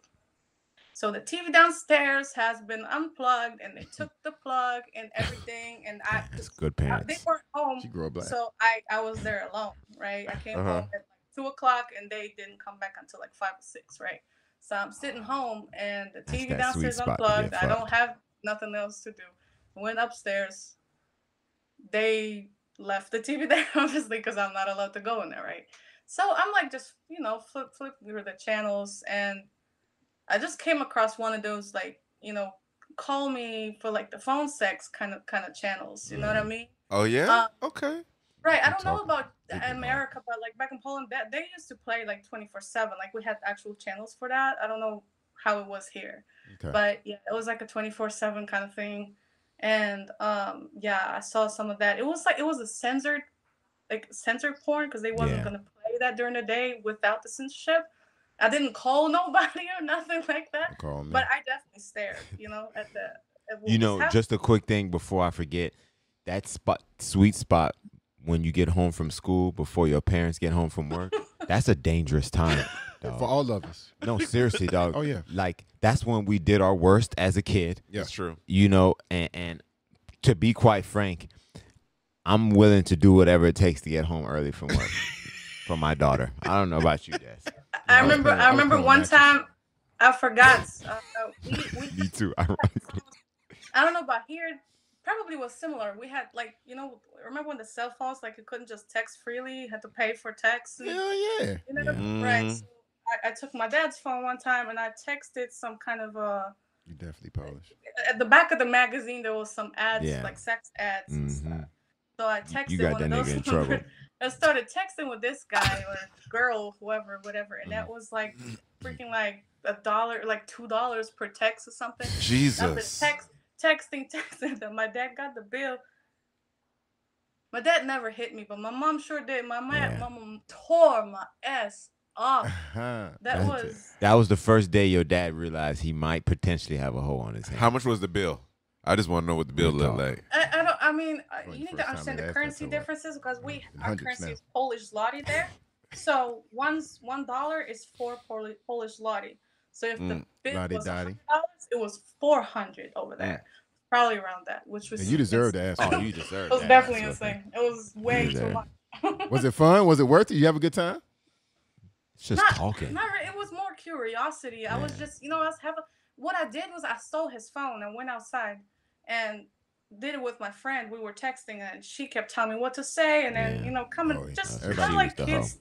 So the TV downstairs has been unplugged, and they [laughs] took the plug and everything, and I That's good I- they parents. weren't home, She grew up black. so I I was there alone, right? I came Uh-huh. home at like two o'clock, and they didn't come back until like five or six, right? So I'm sitting home, and the TV that downstairs unplugged. I don't have nothing else to do. Went upstairs. They left the TV [laughs] there, obviously, because I'm not allowed to go in there, right? So I'm like just you know flip flip through the channels, and I just came across one of those like you know call me for like the phone sex kind of kind of channels. You know what I mean? Oh yeah. Uh, okay. Right. I don't know about to. America, but like back in Poland, they used to play like twenty four seven. Like we had actual channels for that. I don't know how it was here, Okay. but yeah, it was like a twenty four seven kind of thing. And um, yeah, I saw some of that. It was like it was a censored, like censored porn because they wasn't Yeah. gonna play that during the day without the censorship. I didn't call [laughs] nobody or nothing like that, but I definitely stared. You know, at the. At [laughs] what You know, happening. just a quick thing before I forget. That spot, sweet spot, when you get home from school before your parents get home from work, [laughs] that's a dangerous time. dog. For all of us. No, seriously, dog. Oh, yeah. Like that's when we did our worst as a kid. Yeah. That's true. You know, and, and to be quite frank, I'm willing to do whatever it takes to get home early from work [laughs] for my daughter. I don't know about you, Des. I I remember. playing- I I remember playing one matches. time. I forgot. Uh, uh, we, we [laughs] Me too. Ironically. I don't know about here. Probably was similar. We had like you know remember when the cell phones like you couldn't just text freely, you had to pay for text. And, Hell yeah. you know, Yeah. right? Mhm. So I, I took my dad's phone one time and I texted some kind of a. You definitely Polish. at the back of the magazine there was some ads Yeah. like sex ads. and stuff. Mhm. So I texted You got one that of those nigga in [laughs] trouble. I started texting with this guy or girl, whoever, whatever, and Mm. that was like freaking like a dollar, like two dollars per text or something. Jesus. text, texting, [laughs] texting them. My dad got the bill. My dad never hit me, but my mom sure did. My ma- Yeah. mom tore my ass off. Uh-huh. That That's- was That was the first day your dad realized he might potentially have a hole on his hand. How much was the bill? I just want to know what the bill Real looked like. I, I don't. I mean, uh, you need to understand the currency that's a lot. differences because we our currency now. is Polish zloty there. So one's one dollar is four Poli- Polish zloty. So if the Mm, lottie was dottie. hundred dollars, it was four hundred over there. Probably around that, which was And you deserve to ask. Oh, [laughs] you deserve It was that. definitely That's insane. It was way too much. Was it fun? Was it worth it? You have a good time? It's [laughs] just not, talking. Not it was more curiosity. I was just, you know, I was having. What I did was I stole his phone and went outside, and did it with my friend. We were texting, and she kept telling me what to say, and then Yeah. you know, coming Oh, yeah. just kind of like was the hoe. kids.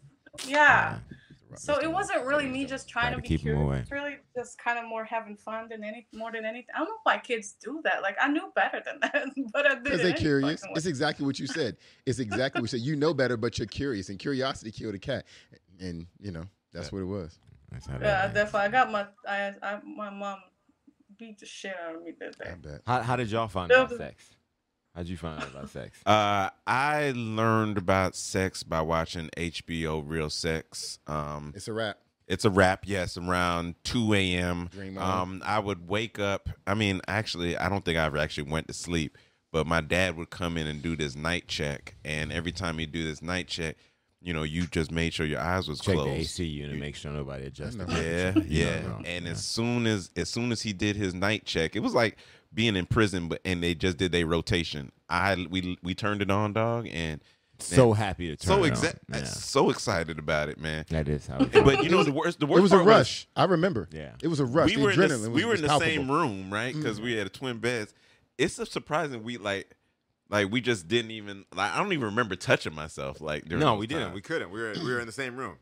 Yeah. Yeah. So it wasn't really me just trying Gotta to be keep 'em curious. away. It's really just kind of more having fun than any more than anything. I don't know why kids do that. Like I knew better than that, [laughs] but I did Because they're curious. fucking way. It's exactly what you said. It's exactly what you said. You know better, but you're curious, and curiosity killed a cat. And you know that's what it was. That's how Yeah, I definitely. I got my I, I my mom beat the shit out of me that I day. bet. How, how did y'all find No, out sex? How'd you find out about sex? [laughs] Uh, I learned about sex by watching HBO Real Sex. Um, It's a wrap. it's a wrap, yes, around 2 a.m. Dream on. Um, I would wake up. I mean, actually, I don't think I ever actually went to sleep, but my dad would come in and do this night check. And every time he'd do this night check, you know, you just made sure your eyes was Check closed. the AC unit, make sure nobody adjusted. [laughs] know. Yeah, yeah. And Yeah. as soon as as soon as he did his night check, it was like being in prison, but and they just did their rotation. I we we turned it on, dog, and so happy to turn so it exa- on. Yeah. so excited about it, man. That is how. It feels. But you know the worst the worst It was a part rush. I remember. Yeah. It was a rush. we the were in the, was, we were in the same room, right? Mm. Because we had twin beds. It's a surprising we like like we just didn't even like I don't even remember touching myself like during no, those we didn't. times. We couldn't. We were we were in the same room.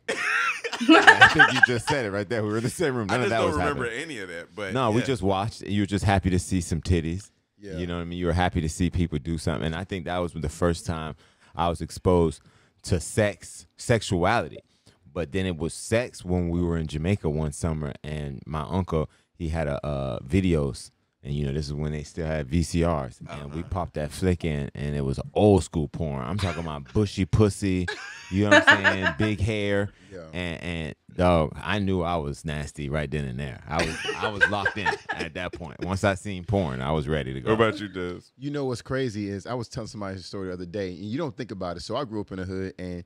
I think you [laughs] just said it right there. We were in the same room. I None of just that don't was remember happening. any of that. But No, we just watched. You were just happy to see some titties. Yeah. You know what I mean? You were happy to see people do something. And I think that was the first time I was exposed to sex, sexuality. But then it was sex when we were in Jamaica one summer, and my uncle he had a uh, videos, And you know, this is when they still had VCRs, and we uh-huh. popped that flick in, and it was old school porn. I'm talking about [laughs] bushy pussy, you know what I'm saying, [laughs] big hair, Yeah. and and dog, I knew I was nasty right then and there. I was I was locked in at that point. Once I seen porn, I was ready to go. What about you, Des? You know what's crazy is I was telling somebody a story the other day, and you don't think about it. So I grew up in the hood, and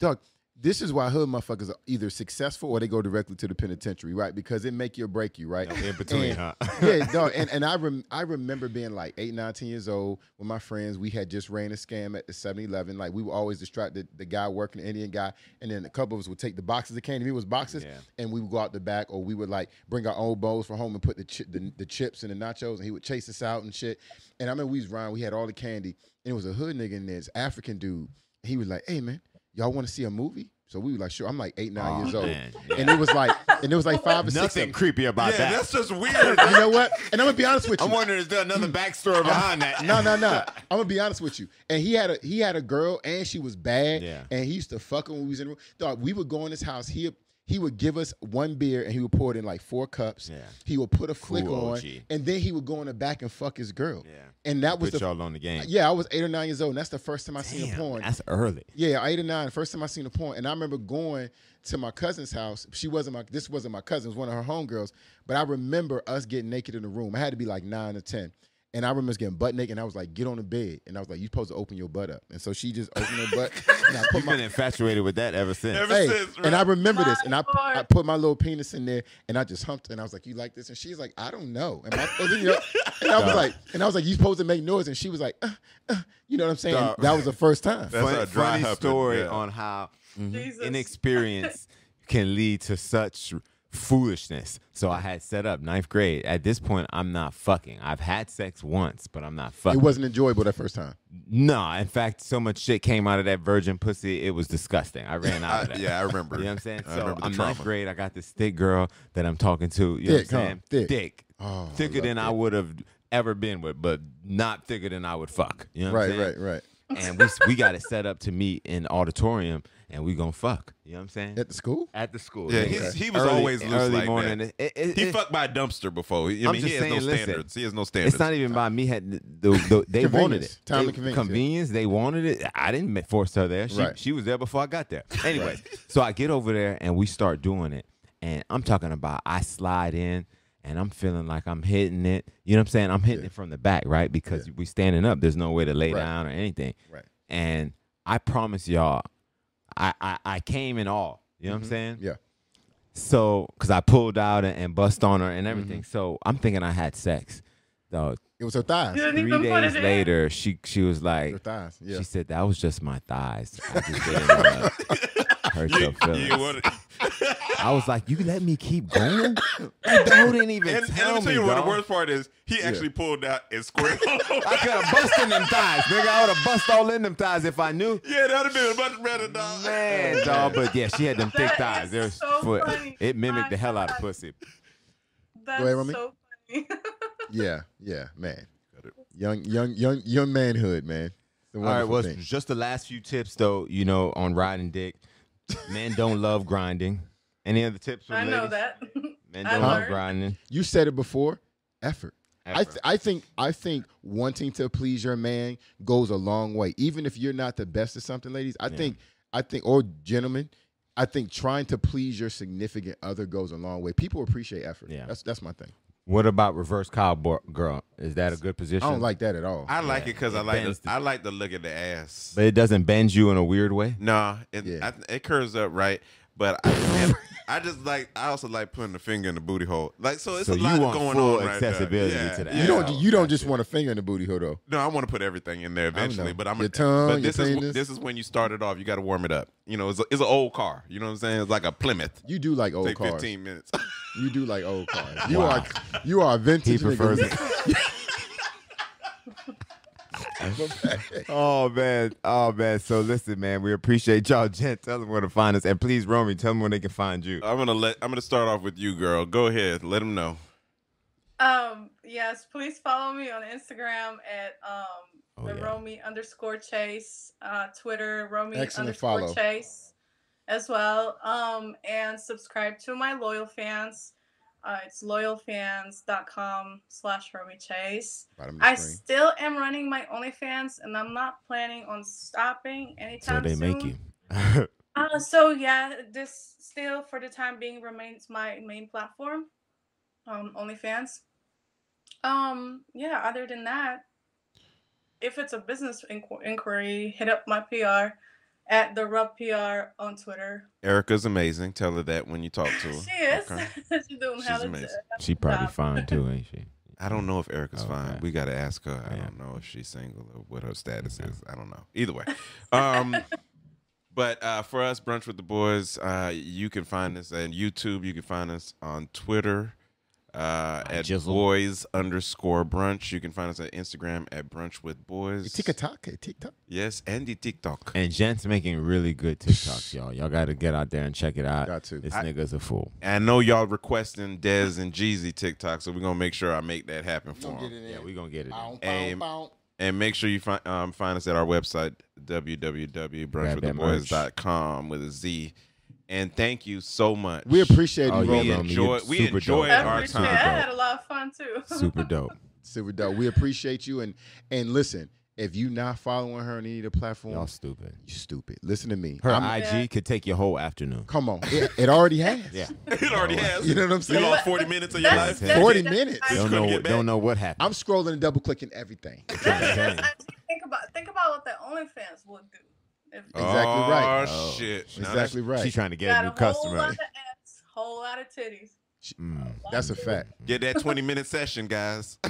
dog, this is why hood motherfuckers are either successful or they go directly to the penitentiary, right? Because it make you or break you, right? in between, And- huh? [laughs] yeah, [laughs] dog. And, and I rem- I remember being like eight, nine, 10 years old with my friends. We had just ran a scam at the 7-Eleven. Like we were always distracted. The guy working, the Indian guy, and then a couple of us would take the boxes of candy. It was boxes, Yeah. and we would go out the back, or we would like bring our own bowls from home and put the, chi- the the chips and the nachos, and he would chase us out and shit. And I remember we was around. We had all the candy, and it was a hood nigga in there, this African dude. He was like, "Hey man, y'all want to see a movie?" So we were like, "Sure." I'm like eight, nine Oh, years old, man, and it was like, and it was like five or six. Nothing creepy about Yeah, that. that's just weird. [laughs] You know what? And I'm gonna be honest with you. I'm wondering is there another mm. backstory behind that? [laughs] No, no, no. I'm gonna be honest with you. And he had a he had a girl, and she was bad. Yeah. And he used to fuck her when we was in the room. Dog, we would go in his house. He he would give us one beer, and he would pour it in like four cups. Yeah. He would put a flick Cool on, OG. and then he would go in the back and fuck his girl. Yeah. And that was Put the y'all on the game. yeah. I was eight or nine years old. And that's the first time I seen a Damn, porn. that's early. Yeah, eight or nine. First time I seen a porn, and I remember going to my cousin's house. She wasn't my. This wasn't my cousin. It was one of her homegirls. But I remember us getting naked in the room. I had to be like nine or ten. And I remember getting butt naked, and I was like, "Get on the bed," and I was like, "You supposed to open your butt up." And so she just opened her butt, and I [laughs] put You've my been infatuated with that ever since. Ever hey, since, and I right? remember this, and I, I put my little penis in there, and I just humped, and I was like, "You like this?" And she's like, "I don't know." And, my, you know, [laughs] and I was like, and I was like, "You supposed to make noise?" And she was like, uh, uh, "You know what I'm saying?" Dog. That was the first time. That's funny, how dry funny story yeah. on how Jesus. inexperience [laughs] can lead to such foolishness. So I had set up ninth grade. At this point, I'm not fucking. I've had sex once, but I'm not fucking. It wasn't enjoyable that first time. no, in fact, so much shit came out of that virgin pussy. It was disgusting. I ran out of [laughs] that. yeah, I remember. You know what I'm saying? I so I'm trauma. ninth grade. I got this thick girl that I'm talking to. You know Thick, what I'm huh? saying? Thick. Oh, thicker love than I would have ever been with, but not thicker than I would fuck. You know what I'm Right, right, right. And we we got it set up to meet in the auditorium, and we gonna fuck. You know what I'm saying? At the school? At the school. Yeah, nigga. he's, he was Early- always loose early like morning. that. It- it- He it- fucked by a dumpster before. I mean, I'm he just has no saying, listen, standards. he has no standards. It's not even by me. Had the, the, they wanted it. Time They- and convenience, yeah. Convenience. They wanted it. I didn't force her there. She Right. she was there before I got there. Anyways, so I get over there and we start doing it. And I'm talking about I slide in and I'm feeling like I'm hitting it. You know what I'm saying? I'm hitting Yeah. it from the back, right? Because we standing up. There's no way to lay Right. down or anything. Right. And I promise y'all, I I, I came in all. You know what I'm Mhm. saying? Yeah. So, because I pulled out and, and bust on her and everything. Mm-hmm. So I'm thinking I had sex. Though It was her thighs. Three days it in. later, she she was Her like, thighs. Yeah. she said that was just my thighs. I just [laughs] didn't hurt your feelings. You [laughs] wanted- I was like, you let me keep going? Like, the hoe didn't even and, and tell let me tell me. you what the worst part is. He actually pulled out and squirted all [laughs] over. I could have busted them thighs, nigga. I would have bust all in them thighs if I knew. Yeah, that'd have been much better, dog. Man, dog. But yeah, she had them thick That thighs. is There's so foot. funny. It mimicked the hell out of God. pussy. That's ahead, Romy. so funny. [laughs] yeah, yeah, man. Young, young, young, young manhood, man. All right, well, thing. just the last few tips though. You know, on riding dick, men don't love grinding. Any other tips? For I know ladies? that. [laughs] Men I don't love learned. grinding. You said it before. Effort. I, th- I think I think wanting to please your man goes a long way. Even if you're not the best at something, ladies. I Yeah. think I think or gentlemen, I think trying to please your significant other goes a long way. People appreciate effort. Yeah. That's that's my thing. What about reverse cowboy girl? Is that a good position? I don't like that at all. I like Yeah, it because I like the, the- I like the look at the ass. but it doesn't bend you in a weird way. Nah, it, Yeah. I, it curves up right, but I, I just like I also like putting the finger in the booty hole. Like so, it's So a you lot want going full on right there. accessibility Yeah, to the you don't you don't just want a finger in the booty hole though. No, I want to put everything in there eventually, but I'm Your tongue, But this your is penis. this is when you start it off. You got to warm it up. You know, it's, a, it's an old car. You know what I'm saying? It's like a Plymouth. You do like old cars. Take cars. 15 minutes. You do like old cars. [laughs] You Wow. are you are a He vintage prefers nigga. it. [laughs] [laughs] oh man, oh man. So listen, man, we appreciate y'all, [laughs] Jen, Tell them where to find us, and please, Romy, tell them where they can find you. I'm gonna let. I'm gonna start off with you, girl. Go ahead. Let them know. Um, yes, please follow me on Instagram at um Oh, the yeah. Romy underscore Chase, uh, Twitter Romy Excellent underscore follow. Chase as well. Um, and subscribe to my loyal fans. Uh, it's loyalfans.com slash Romy Chase. Bottom of the I still am running my OnlyFans, and I'm not planning on stopping anytime soon. So they soon. make you. [laughs] Uh, so yeah, this still for the time being remains my main platform, um, OnlyFans. Um, yeah. Other than that, if it's a business inqu- inquiry, hit up my PR at the Rub PR on Twitter. Erica's amazing. Tell her that when you talk to [laughs] her. She is. Okay. [laughs] She's doing She's hella amazing. good. she probably job. fine too, ain't she? I don't know if Erica's Okay. fine. We got to ask her. I Yeah. don't know if she's single or what her status is. I don't know. Either way. Um, [laughs] but uh, for us, Brunch with the Boys, uh, you can find us on YouTube. You can find us on Twitter uh, at Jizzle. boys underscore brunch. You can find us on Instagram at brunch with boys. TikTok, TikTok. Yes, and the TikTok. And Gent's making really good TikToks, [laughs] y'all. Y'all got to get out there and check it out. Got to. This I- nigga's a fool. I know y'all requesting Dez and Jeezy TikTok, so we're gonna make sure I make that happen for Don't them. get it in. Yeah, we're gonna get it. Bow, bow, Aim. bow. And make sure you find um, find us at our website, www.brunchwiththeboys.com with a Z. And thank you so much. We appreciate Oh, you, yeah, we Romy. Romy, enjoy we super enjoy dope. Our time. I had a lot of fun too. [laughs] Super dope. Super dope. We appreciate you. And and listen, if you not following her on any of the platforms, Y'all stupid. you stupid. Listen to me. Her I'm- IG could take your whole afternoon. come on. It, it already has. Yeah. [laughs] it already has. You know what I'm You saying? lost 40 minutes of your life. 40 minutes. Don't know. Don't know what happened. I'm scrolling and double clicking everything. I'm saying. I- think about think about what the OnlyFans would do. If Exactly right. Oh, Oh, shit. Exactly right. She's trying to get got a a new whole customer. lot of ass, whole lot of titties. Mm. That's a fact. Get that 20 minute session, guys. [laughs]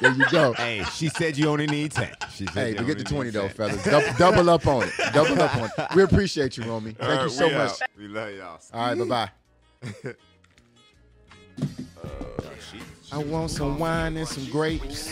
There you go. [laughs] Hey, she said you only need ten. She said Hey, you to get the 20 though, 10. fellas. Double, double up on it. Double up on it. We [laughs] appreciate you, Romy. Thank All you so we much. out. We love y'all. All right, bye bye. I want some wine and some grapes.